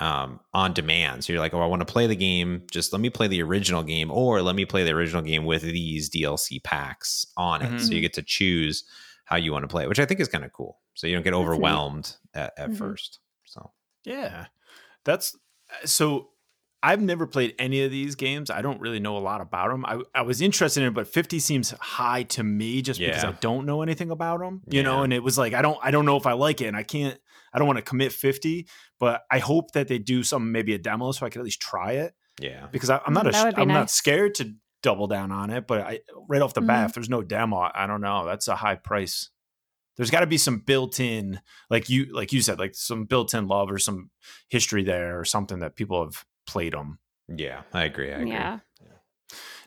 um, on demand. So you're like, oh, I want to play the game. Just let me play the original game, or let me play the original game with these DLC packs on it. Mm-hmm. So you mm-hmm. get to choose how you want to play, it, which I think is kind of cool. So you don't get overwhelmed at, at mm-hmm. first. So yeah, that's so I've never played any of these games. I don't really know a lot about them. I, I was interested in it, but 50 seems high to me just yeah. because I don't know anything about them, you yeah. know, and it was like, I don't, I don't know if I like it and I can't, I don't want to commit 50, but I hope that they do some, maybe a demo so I can at least try it. Yeah. Because I, am not, a, I'm nice. not scared to double down on it, but I, right off the mm-hmm. bat, if there's no demo, I don't know. That's a high price there's got to be some built-in like you like you said like some built-in love or some history there or something that people have played them. Yeah, I agree. I agree. Yeah.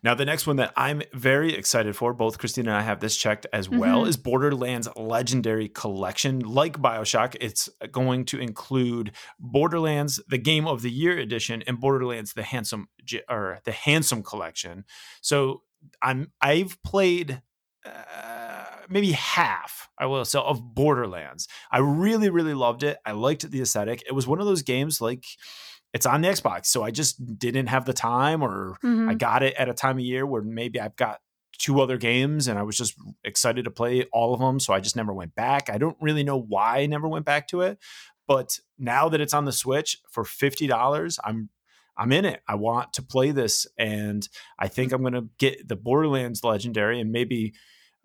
Now, the next one that I'm very excited for, both Christina and I have this checked as well, mm-hmm. is Borderlands Legendary Collection. Like Bioshock, it's going to include Borderlands, the Game of the Year edition, and Borderlands, the Handsome or the Handsome Collection. So I'm I've played uh, maybe half, I will say, of Borderlands. I really, really loved it. I liked the aesthetic. It was one of those games like it's on the Xbox. So I just didn't have the time, or mm-hmm. I got it at a time of year where maybe I've got two other games and I was just excited to play all of them. So I just never went back. I don't really know why I never went back to it. But now that it's on the Switch for $50, I'm I'm in it. I want to play this and I think I'm going to get the Borderlands Legendary and maybe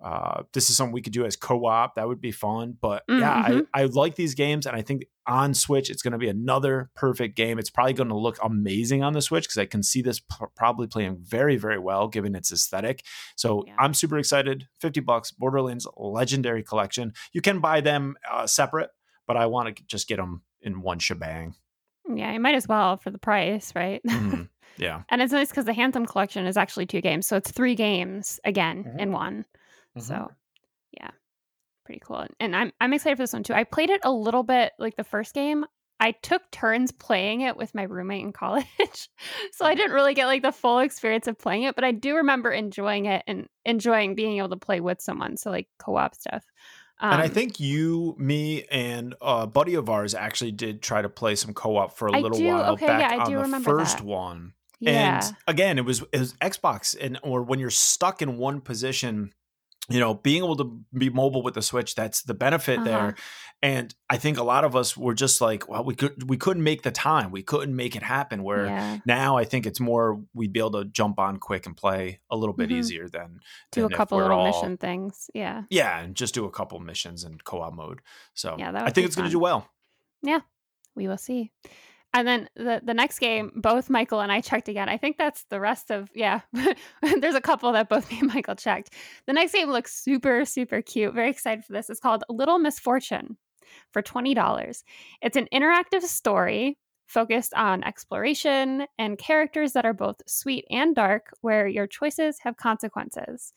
uh, this is something we could do as co-op. That would be fun. But mm-hmm. yeah, I, mm-hmm. I like these games, and I think on Switch it's going to be another perfect game. It's probably going to look amazing on the Switch because I can see this p- probably playing very, very well given its aesthetic. So yeah. I'm super excited. Fifty bucks, Borderlands Legendary Collection. You can buy them uh, separate, but I want to just get them in one shebang. Yeah, you might as well for the price, right? Mm-hmm. (laughs) Yeah. and it's nice because the Handsome Collection is actually two games. So it's three games again mm-hmm. in one. Mm-hmm. So, yeah, pretty cool. And I'm I'm excited for this one too. I played it a little bit like the first game. I took turns playing it with my roommate in (laughs) college. so I didn't really get like the full experience of playing it, but I do remember enjoying it and enjoying being able to play with someone. So like co-op stuff. Um, and I um, think you, me, and a buddy of ours actually did try to play some co-op for a I little do, while okay, back yeah, on the first that. one. Yeah. And again, it was it was Xbox, and or when you're stuck in one position you know being able to be mobile with the switch that's the benefit uh-huh. there. And i think a lot of us were just like well we could we couldn't make the time. We couldn't make it happen where yeah. now i think it's more we'd be able to jump on quick and play a little bit mm-hmm. easier than do than a couple little all, mission things. Yeah. Yeah and just do a couple missions in co-op mode. So yeah i think it's going to do well. Yeah we will see and then the the next game, both Michael and I checked again. I think that's the rest of yeah. (laughs) There's a couple that both (laughs) me and Michael checked. The next game looks super super cute. Very excited for this. It's called Little Misfortune for twenty dollars. It's an interactive story focused on exploration and characters that are both sweet and dark, where your choices have consequences.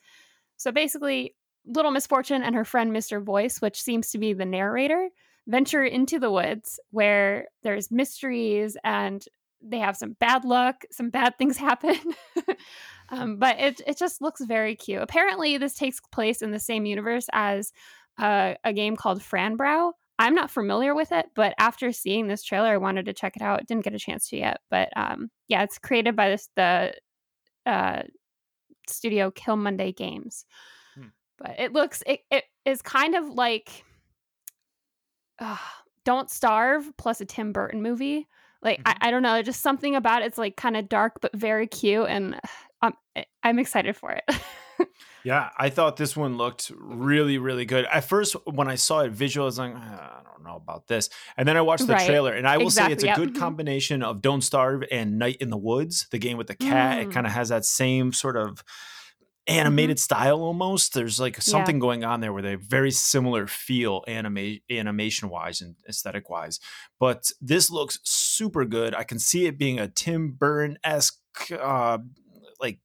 So basically, Little Misfortune and her friend Mr. Voice, which seems to be the narrator, venture into the woods where there's mysteries and they have some bad luck, some bad things (laughs) happen. um, but it it just looks very cute. Apparently, this takes place in the same universe as uh, a game called Fran Bow. I'm not familiar with it, but after seeing this trailer, I wanted to check it out. Didn't get a chance to yet, but um, yeah, it's created by this the uh, studio Killmonday Games. Hmm. But it looks it, it is kind of like uh, Don't Starve plus a Tim Burton movie. Like mm-hmm. I, I, don't know, just something about it. it's like kind of dark but very cute, and (sighs) I'm I'm excited for it. (laughs) yeah, I thought this one looked really really good. At first, when I saw it visual, I was like, ah, I don't know about this, and then I watched the right. trailer, and I will exactly, say it's a yep. good mm-hmm. combination of Don't Starve and Night in the Woods, the game with the cat. Mm. It kind of has that same sort of animated mm-hmm. style almost. There's like something yeah. going on there where they have very similar feel anima- animation wise and aesthetic wise. But this looks super good. I can see it being a Tim Burton esque uh, like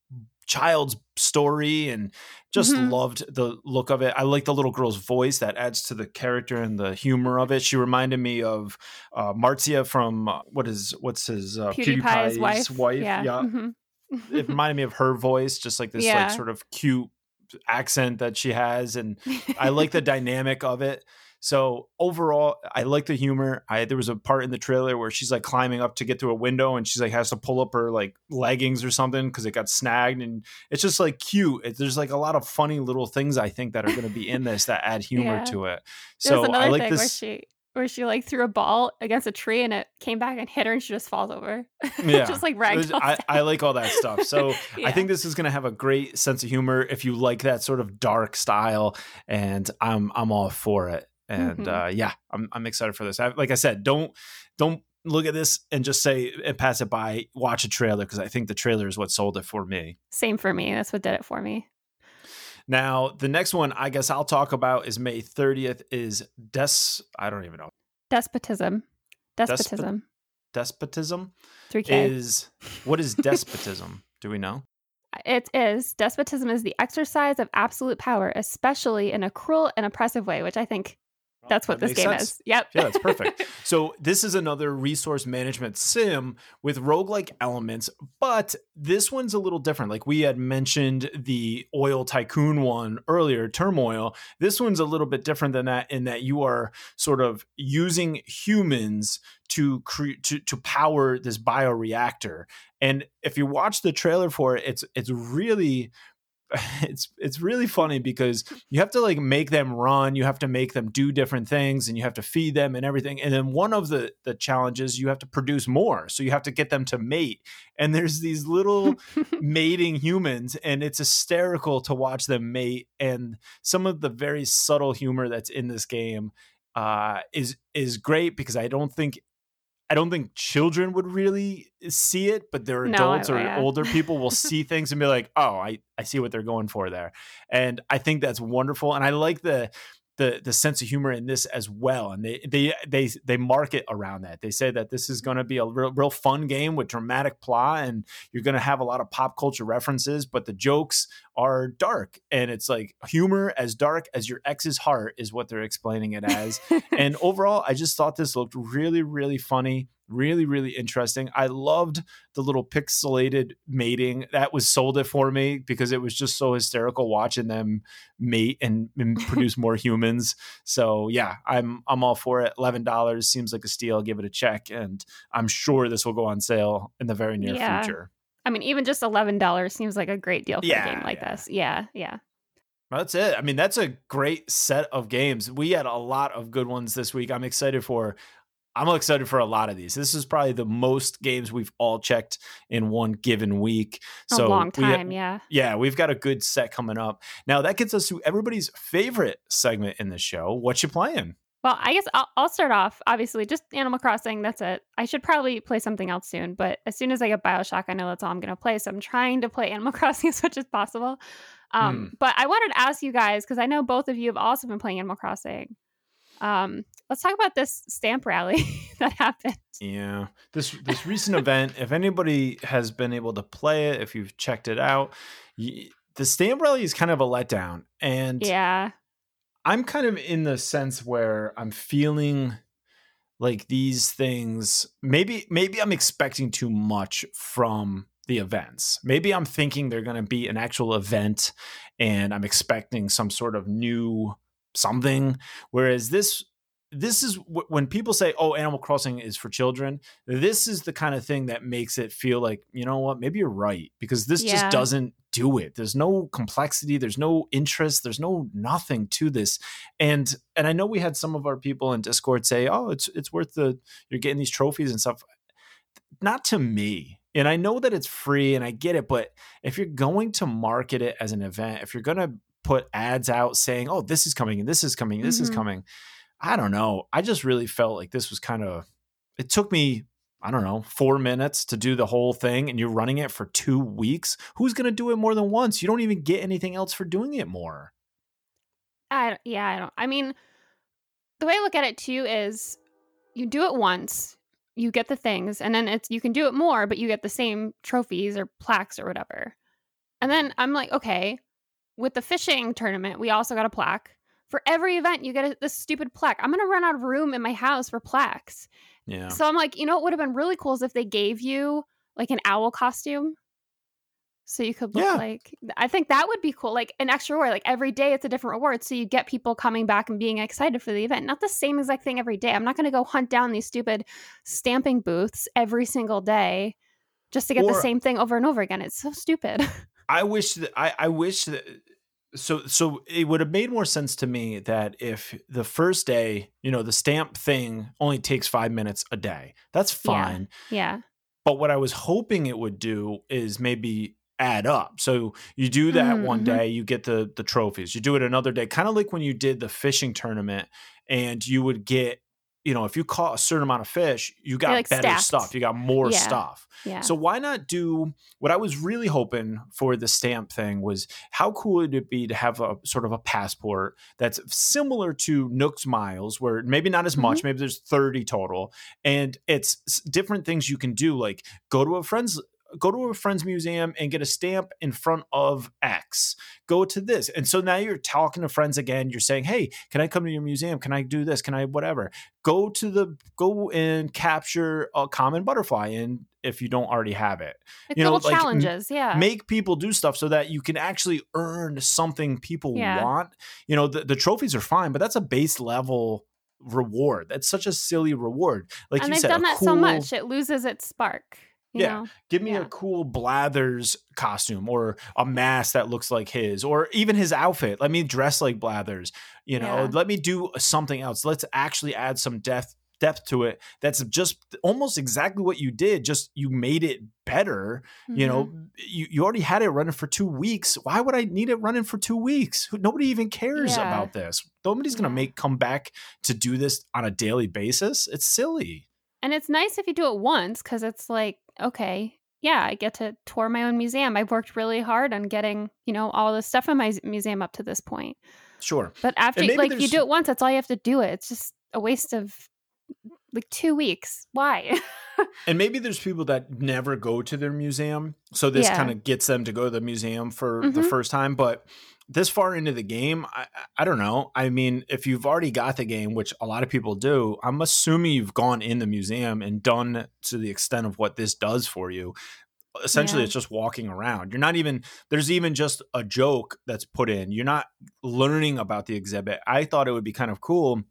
child's story and just mm-hmm. loved the look of it. I like the little girl's voice that adds to the character and the humor of it. She reminded me of uh, Marzia from uh, what is what's his uh, PewDiePie's, PewDiePie's wife. wife. Yeah. yeah. Mm-hmm it reminded me of her voice, just like this yeah. like sort of cute accent that she has, and I like the (laughs) dynamic of it. So overall, I like the humor. I there was a part in the trailer where she's like climbing up to get through a window, and she's like has to pull up her like leggings or something because it got snagged, and it's just like cute. It, there's like a lot of funny little things I think that are going to be in this that add humor yeah. to it. So I like this. She where she like threw a ball against a tree and it came back and hit her and she just falls over. (laughs) Yeah. just like ragdoll. I, I, like all that stuff. So (laughs) yeah. I think this is gonna have a great sense of humor if you like that sort of dark style, and I'm I'm all for it. And mm-hmm. uh, yeah, I'm I'm excited for this. I, like I said, don't don't look at this and just say and pass it by. Watch a trailer because I think the trailer is what sold it for me. Same for me. That's what did it for me. Now, the next one I guess I'll talk about is May 30th is Des I don't even know. Despotism. Despotism. despotism 3K. is what is despotism? Do we know? It is. Despotism is the exercise of absolute power, especially in a cruel and oppressive way, which I think that's what that this game sense. is. Yep. Yeah, that's perfect. (laughs) so this is another resource management sim with roguelike elements, but this one's a little different. Like we had mentioned the oil tycoon one earlier, turmoil. This one's a little bit different than that in that you are sort of using humans to create to, to power this bioreactor. And if you watch the trailer for it, it's it's really (laughs) it's it's really funny because you have to like make them run you have to make them do different things and you have to feed them and everything and then one of the the challenges you have to produce more so you have to get them to mate and there's these little (laughs) mating humans and it's hysterical to watch them mate and some of the very subtle humor that's in this game uh, is is great because I don't think I don't think children would really eh, see it, but their adults no, or yeah. older (laughs) people will see things and be like, "Oh, I I see what they're going for there," and I think that's wonderful. And I like the the the sense of humor in this as well and they they they they market around that. They say that this is going to be a real, real fun game with dramatic plot and you're going to have a lot of pop culture references but the jokes are dark and it's like humor as dark as your ex's heart is what they're explaining it as. (laughs) And overall i just thought this looked really really funny really really interesting i loved the little pixelated mating that was sold it for me because it was just so hysterical watching them mate and, and (laughs) produce more humans so yeah i'm i'm all for it $11 seems like a steal give it a check and i'm sure this will go on sale in the very near yeah. future i mean even just $11 seems like a great deal for yeah, a game like yeah. this yeah yeah that's it. I mean, that's a great set of games. We had a lot of good ones this week. I'm excited for I'm excited for a lot of these. This is probably the most games we've all checked in one given week. So a long time, yeah. Yeah, we've got a good set coming up. Now that gets us to everybody's favorite segment in the show. What you playing? Well, I guess I'll, I'll, start off. Obviously, just Animal Crossing. That's it. I should probably play something else soon, but as soon as I get Bioshock, I know that's all I'm going to play. So I'm trying to play (laughs) Animal Crossing as much as possible. Um, mm. But I wanted to ask you guys because I know both of you have also been playing Animal Crossing. Um, let's talk about this stamp rally (laughs) that happened. Yeah, this this recent event. If anybody has been able to play it, if you've checked it out, you, the stamp rally is kind of a letdown. And yeah, I'm kind of in the sense where I'm feeling like these things maybe maybe I'm expecting too much from the events. Maybe I'm thinking they're going to be an actual event and I'm expecting some sort of new something whereas this this is when people say oh animal crossing is for children this is the kind of thing that makes it feel like you know what? Maybe you're right because this yeah. just doesn't do it. There's no complexity there's no interest there's no nothing to this. And and i know we had some of our people in discord say oh it's it's worth the you're getting these trophies and stuff. Not to me. And i know that it's free and i get it but if you're going to market it as an event if you're going to put ads out saying oh this is coming and this is coming this mm-hmm. is coming I don't know. I just really felt like this was kind of, it took me, I don't know, four minutes to do the whole thing and you're running it for two weeks. Who's going to do it more than once? You don't even get anything else for doing it more. I, yeah, I don't, I mean, the way I look at it too is you do it once, you get the things, and then it's, you can do it more, but you get the same trophies or plaques or whatever. And then I'm like, okay, with the fishing tournament, we also got a plaque for every event you get a, this stupid plaque. I'm gonna run out of room in my house for plaques. Yeah. So i'm like you know what would have been really cool is if they gave you like an owl costume so you could look yeah. like i think that would be cool like an extra reward like every day it's a different reward. So you get people coming back and being excited for the event. Not the same exact thing every day. I'm not going to go hunt down these stupid stamping booths every single day just to get or, the same thing over and over again. It's so stupid. (laughs) I wish that i, I wish that so so it would have made more sense to me that if the first day you know the stamp thing only takes five minutes a day that's fine yeah, yeah. but what i was hoping it would do is maybe add up so you do that mm-hmm. one mm-hmm. day you get the the trophies you do it another day kind of like when you did the fishing tournament and you would get you know, if you caught a certain amount of fish, you got like better stacked. stuff. You got more yeah. stuff. Yeah. So why not do what I was really hoping for the stamp thing was how cool would it be to have a sort of a passport that's similar to Nook's Miles, where maybe not as mm-hmm. much, maybe there's 30 total, and it's different things you can do, like go to a friend's go to a friend's museum and get a stamp in front of X. Go to this. And so now you're talking to friends again. You're saying, hey, can I come to your museum? Can I do this? Can I whatever? Go to the go and capture a common butterfly and if you don't already have it. Like you know, little like challenges, yeah. Make people do stuff so that you can actually earn something people yeah. want. You know, the, the trophies are fine, but that's a base level reward. That's such a silly reward. Like and you they've said, done that cool, so much, it loses its spark yeah. Know? Give me yeah. a cool Blathers costume or a mask that looks like his or even his outfit. Let me dress like Blathers. You know, yeah. let me do something else. Let's actually add some depth depth to it that's just almost exactly what you did just you made it better mm-hmm. you know you, you already had it running for two weeks why would i need it running for two weeks nobody even cares yeah. about this nobody's gonna make come back to do this on a daily basis it's silly and it's nice if you do it once because it's like, okay, yeah, I get to tour my own museum. I've worked really hard on getting, you know, all the stuff in my museum up to this point. Sure. But after, like, you do it once, that's all you have to do it. It's just a waste of like two weeks. Why? (laughs) and maybe there's people that never go to their museum. So this yeah. kind of gets them to go to the museum for mm-hmm. the first time. But this far into the game, I, I don't know. I mean, if you've already got the game, which a lot of people do, I'm assuming you've gone in the museum and done to the extent of what this does for you. Essentially, yeah. it's just walking around. You're not even, there's even just a joke that's put in. You're not learning about the exhibit. I thought it would be kind of cool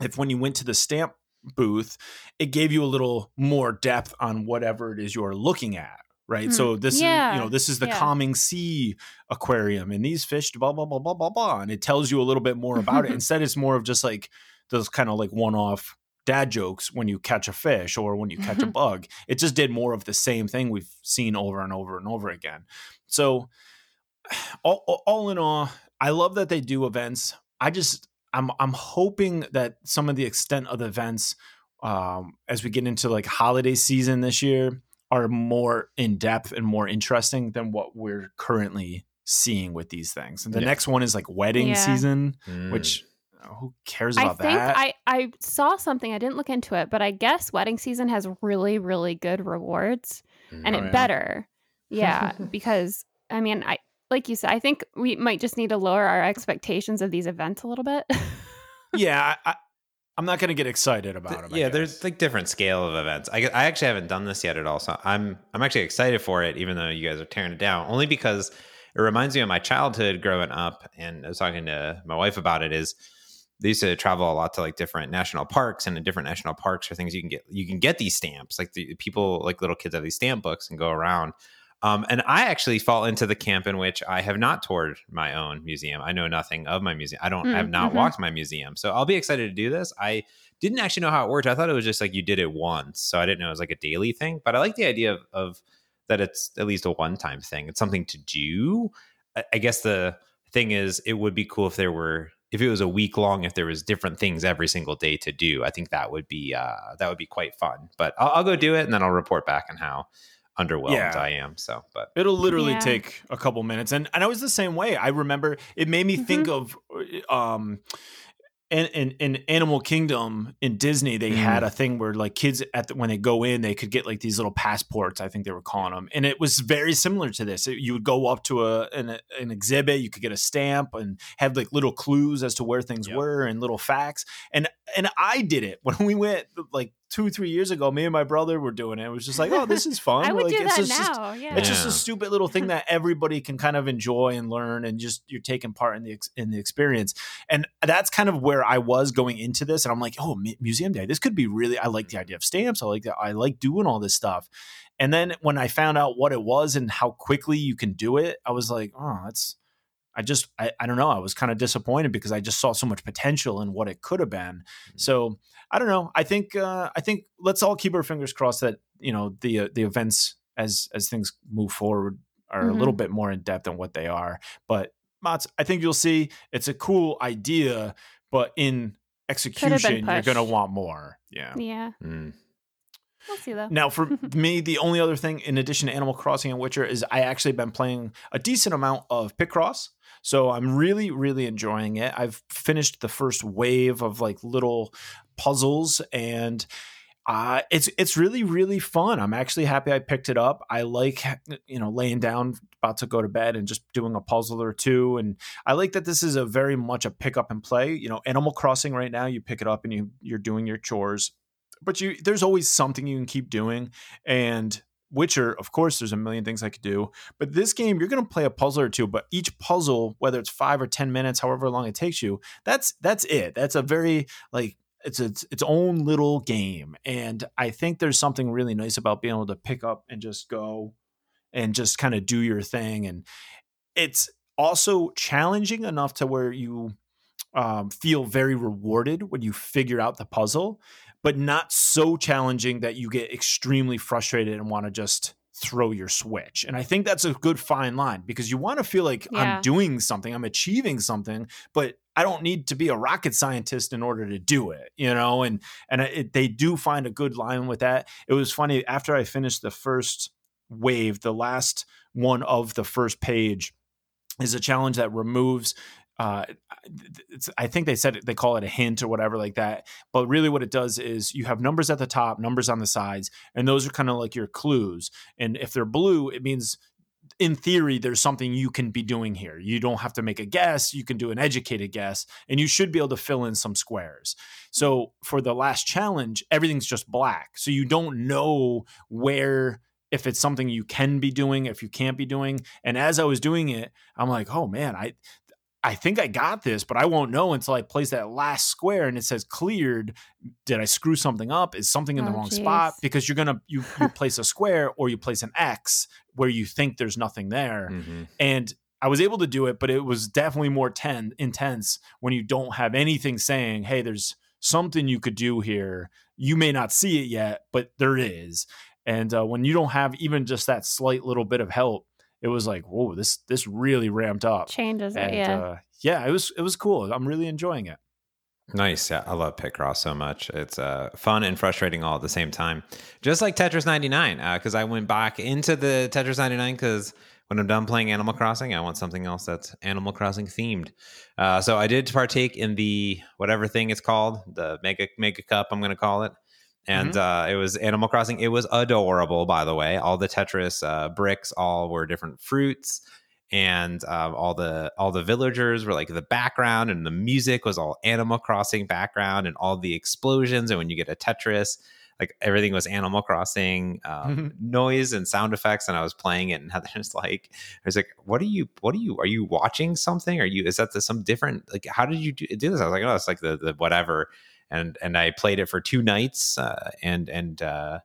if when you went to the stamp booth, it gave you a little more depth on whatever it is you're looking at right? Mm, so this yeah, is you know this is the yeah. calming sea aquarium, and these fish blah blah blah blah blah blah, and it tells you a little bit more about it. (laughs) Instead, it's more of just like those kind of like one off dad jokes when you catch a fish or when you catch a (laughs) bug. It just did more of the same thing we've seen over and over and over again. So (sighs) all, all in all, I love that they do events. I just I'm I'm hoping that some of the extent of the events um, as we get into like holiday season this year are more in depth and more interesting than what we're currently seeing with these things. And the yeah. next one is like wedding yeah. season, mm. which uh, who cares about I think that? I, I saw something, I didn't look into it, but I guess wedding season has really, really good rewards mm. and oh, it yeah. better. Yeah. (laughs) because I mean, I, like you said, I think we might just need to lower our expectations of these events a little bit. (laughs) yeah, I, I'm not going to get excited about them. Yeah, there's like different scale of events. I, I actually haven't done this yet at all, so I'm I'm actually excited for it, even though you guys are tearing it down. Only because it reminds me of my childhood growing up, and I was talking to my wife about it. Is they used to travel a lot to like different national parks, and in different national parks are things you can get. You can get these stamps, like the people, like little kids have these stamp books and go around. Um, and I actually fall into the camp in which I have not toured my own museum. I know nothing of my museum. I don't mm, have not mm-hmm. walked my museum. So I'll be excited to do this. I didn't actually know how it worked. I thought it was just like you did it once. So I didn't know it was like a daily thing. But I like the idea of, of that it's at least a one time thing. It's something to do. I, I guess the thing is, it would be cool if there were if it was a week long, if there was different things every single day to do. I think that would be uh, that would be quite fun. But I'll, I'll go do it and then I'll report back on how underwhelmed yeah. I am. So, but it'll literally yeah. take a couple minutes, and and I was the same way. I remember it made me mm-hmm. think of um in, in, in Animal Kingdom in Disney, they mm. had a thing where like kids at the, when they go in, they could get like these little passports. I think they were calling them, and it was very similar to this. You would go up to a an, an exhibit, you could get a stamp and have like little clues as to where things yep. were and little facts. And and I did it (laughs) when we went like two three years ago. Me and my brother were doing it. It was just like, oh, this is (laughs) fun. I would like, do it's that just, now. Yeah. It's just a stupid little thing that everybody can kind of enjoy and learn, and just you're taking part in the in the experience. And that's kind of where I was going into this, and I'm like, oh, museum day. This could be really. I like the idea of stamps. I like that. I like doing all this stuff. And then when I found out what it was and how quickly you can do it, I was like, oh, that's I just I, I don't know. I was kind of disappointed because I just saw so much potential in what it could have been. Mm-hmm. So I don't know. I think uh, I think let's all keep our fingers crossed that you know the uh, the events as as things move forward are mm-hmm. a little mm-hmm. bit more in depth than what they are. But Mats, I think you'll see it's a cool idea, but in execution, you're going to want more. Yeah. Yeah. Mm. We'll see though. Now, for (laughs) me, the only other thing in addition to Animal Crossing and Witcher is I actually been playing a decent amount of Picross. So I'm really, really enjoying it. I've finished the first wave of like little puzzles and uh, it's it's really really fun. I'm actually happy I picked it up. I like you know laying down about to go to bed and just doing a puzzle or two. And I like that this is a very much a pick up and play. You know, Animal Crossing right now, you pick it up and you you're doing your chores, but you there's always something you can keep doing. And Witcher, of course, there's a million things I could do. But this game, you're going to play a puzzle or two. But each puzzle, whether it's five or ten minutes, however long it takes you, that's that's it. That's a very like it's its its own little game. And I think there's something really nice about being able to pick up and just go and just kind of do your thing. And it's also challenging enough to where you um, feel very rewarded when you figure out the puzzle but not so challenging that you get extremely frustrated and want to just throw your switch. And I think that's a good fine line because you want to feel like yeah. I'm doing something, I'm achieving something, but I don't need to be a rocket scientist in order to do it, you know? And and it, they do find a good line with that. It was funny after I finished the first wave, the last one of the first page is a challenge that removes uh, I think they said it, they call it a hint or whatever like that. But really, what it does is you have numbers at the top, numbers on the sides, and those are kind of like your clues. And if they're blue, it means in theory, there's something you can be doing here. You don't have to make a guess. You can do an educated guess, and you should be able to fill in some squares. So for the last challenge, everything's just black. So you don't know where if it's something you can be doing, if you can't be doing. And as I was doing it, I'm like, oh man, I I think I got this, but I won't know until I place that last square and it says cleared. Did I screw something up? Is something in oh, the wrong geez. spot? Because you're gonna you, you (laughs) place a square or you place an X where you think there's nothing there. Mm-hmm. And I was able to do it, but it was definitely more ten intense when you don't have anything saying, "Hey, there's something you could do here." You may not see it yet, but there is. And uh, when you don't have even just that slight little bit of help, it was like, whoa, this this really ramped up. Changes and, it, yeah. Uh, yeah, it was it was cool. I'm really enjoying it. Nice. Yeah, I love Picross so much. It's uh, fun and frustrating all at the same time. Just like Tetris 99, because uh, I went back into the Tetris 99 because when I'm done playing Animal Crossing, I want something else that's Animal Crossing themed. Uh, so I did partake in the whatever thing it's called, the Mega Mega Cup. I'm going to call it and mm-hmm. uh, it was Animal Crossing. It was adorable, by the way. All the Tetris uh, bricks all were different fruits, and um, all the all the villagers were like the background, and the music was all Animal Crossing background, and all the explosions, and when you get a Tetris, like everything was Animal Crossing um, noise and sound effects, and I was playing it, and (laughs) Heather's like, "I was like, what are you? What are you? Are you watching something? Are you? Is that the, some different? Like, how did you do, do, this?" I was like, "Oh, it's like the the whatever," and and I played it for two nights, uh, and and uh,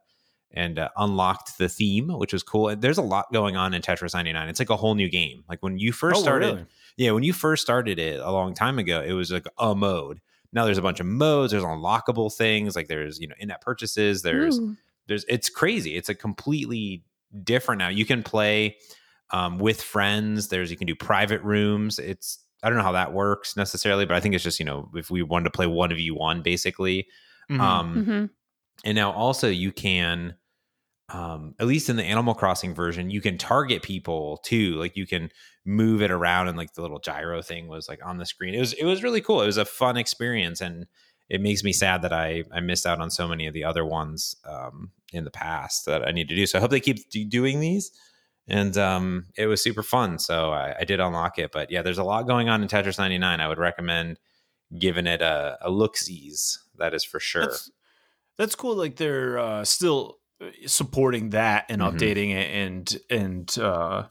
and uh, unlocked the theme, which was cool. There's a lot going on in Tetris 99. It's like a whole new game. Like when you first oh, started, really? yeah, when you first started it a long time ago, it was like a mode. Now there's a bunch of modes. There's unlockable things. Like there's you know in-app purchases. There's Ooh. there's it's crazy. It's a completely different now. You can play um, with friends. There's you can do private rooms. It's I don't know how that works necessarily, but I think it's just you know if we wanted to play one of you one basically. Mm-hmm. Um, mm-hmm. And now also you can um, at least in the Animal Crossing version, you can target people too. Like you can move it around, and like the little gyro thing was like on the screen. It was it was really cool. It was a fun experience, and it makes me sad that I I missed out on so many of the other ones um, in the past that I need to do. So I hope they keep doing these. And um, it was super fun. So I, I did unlock it. But yeah, there's a lot going on in Tetris 99. I would recommend giving it a, a look sees. That is for sure. That's, that's cool. Like they're uh, still supporting that and mm-hmm. updating it and and uh,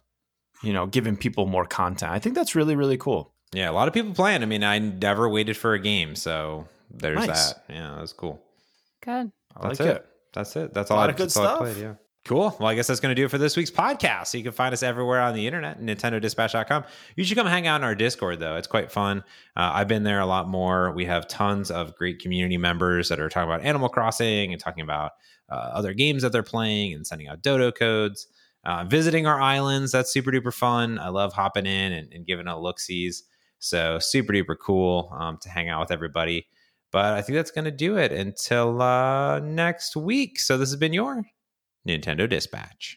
you know giving people more content. I think that's really really cool. Yeah, a lot of people playing. I mean, I never waited for a game, so there's nice. that. Yeah, that's cool. Good. I that's like it. it. That's it. That's all. A lot I, of good stuff. Played, yeah. Cool. Well, I guess that's going to do it for this week's podcast. So you can find us everywhere on the internet, nintendodispatch.com. You should come hang out in our Discord, though. It's quite fun. Uh, I've been there a lot more. We have tons of great community members that are talking about Animal Crossing and talking about uh, other games that they're playing and sending out dodo codes. Uh, visiting our islands, that's super duper fun. I love hopping in and, and giving a look sees. So super duper cool um, to hang out with everybody. But I think that's going to do it until uh, next week. So this has been your Nintendo Dispatch.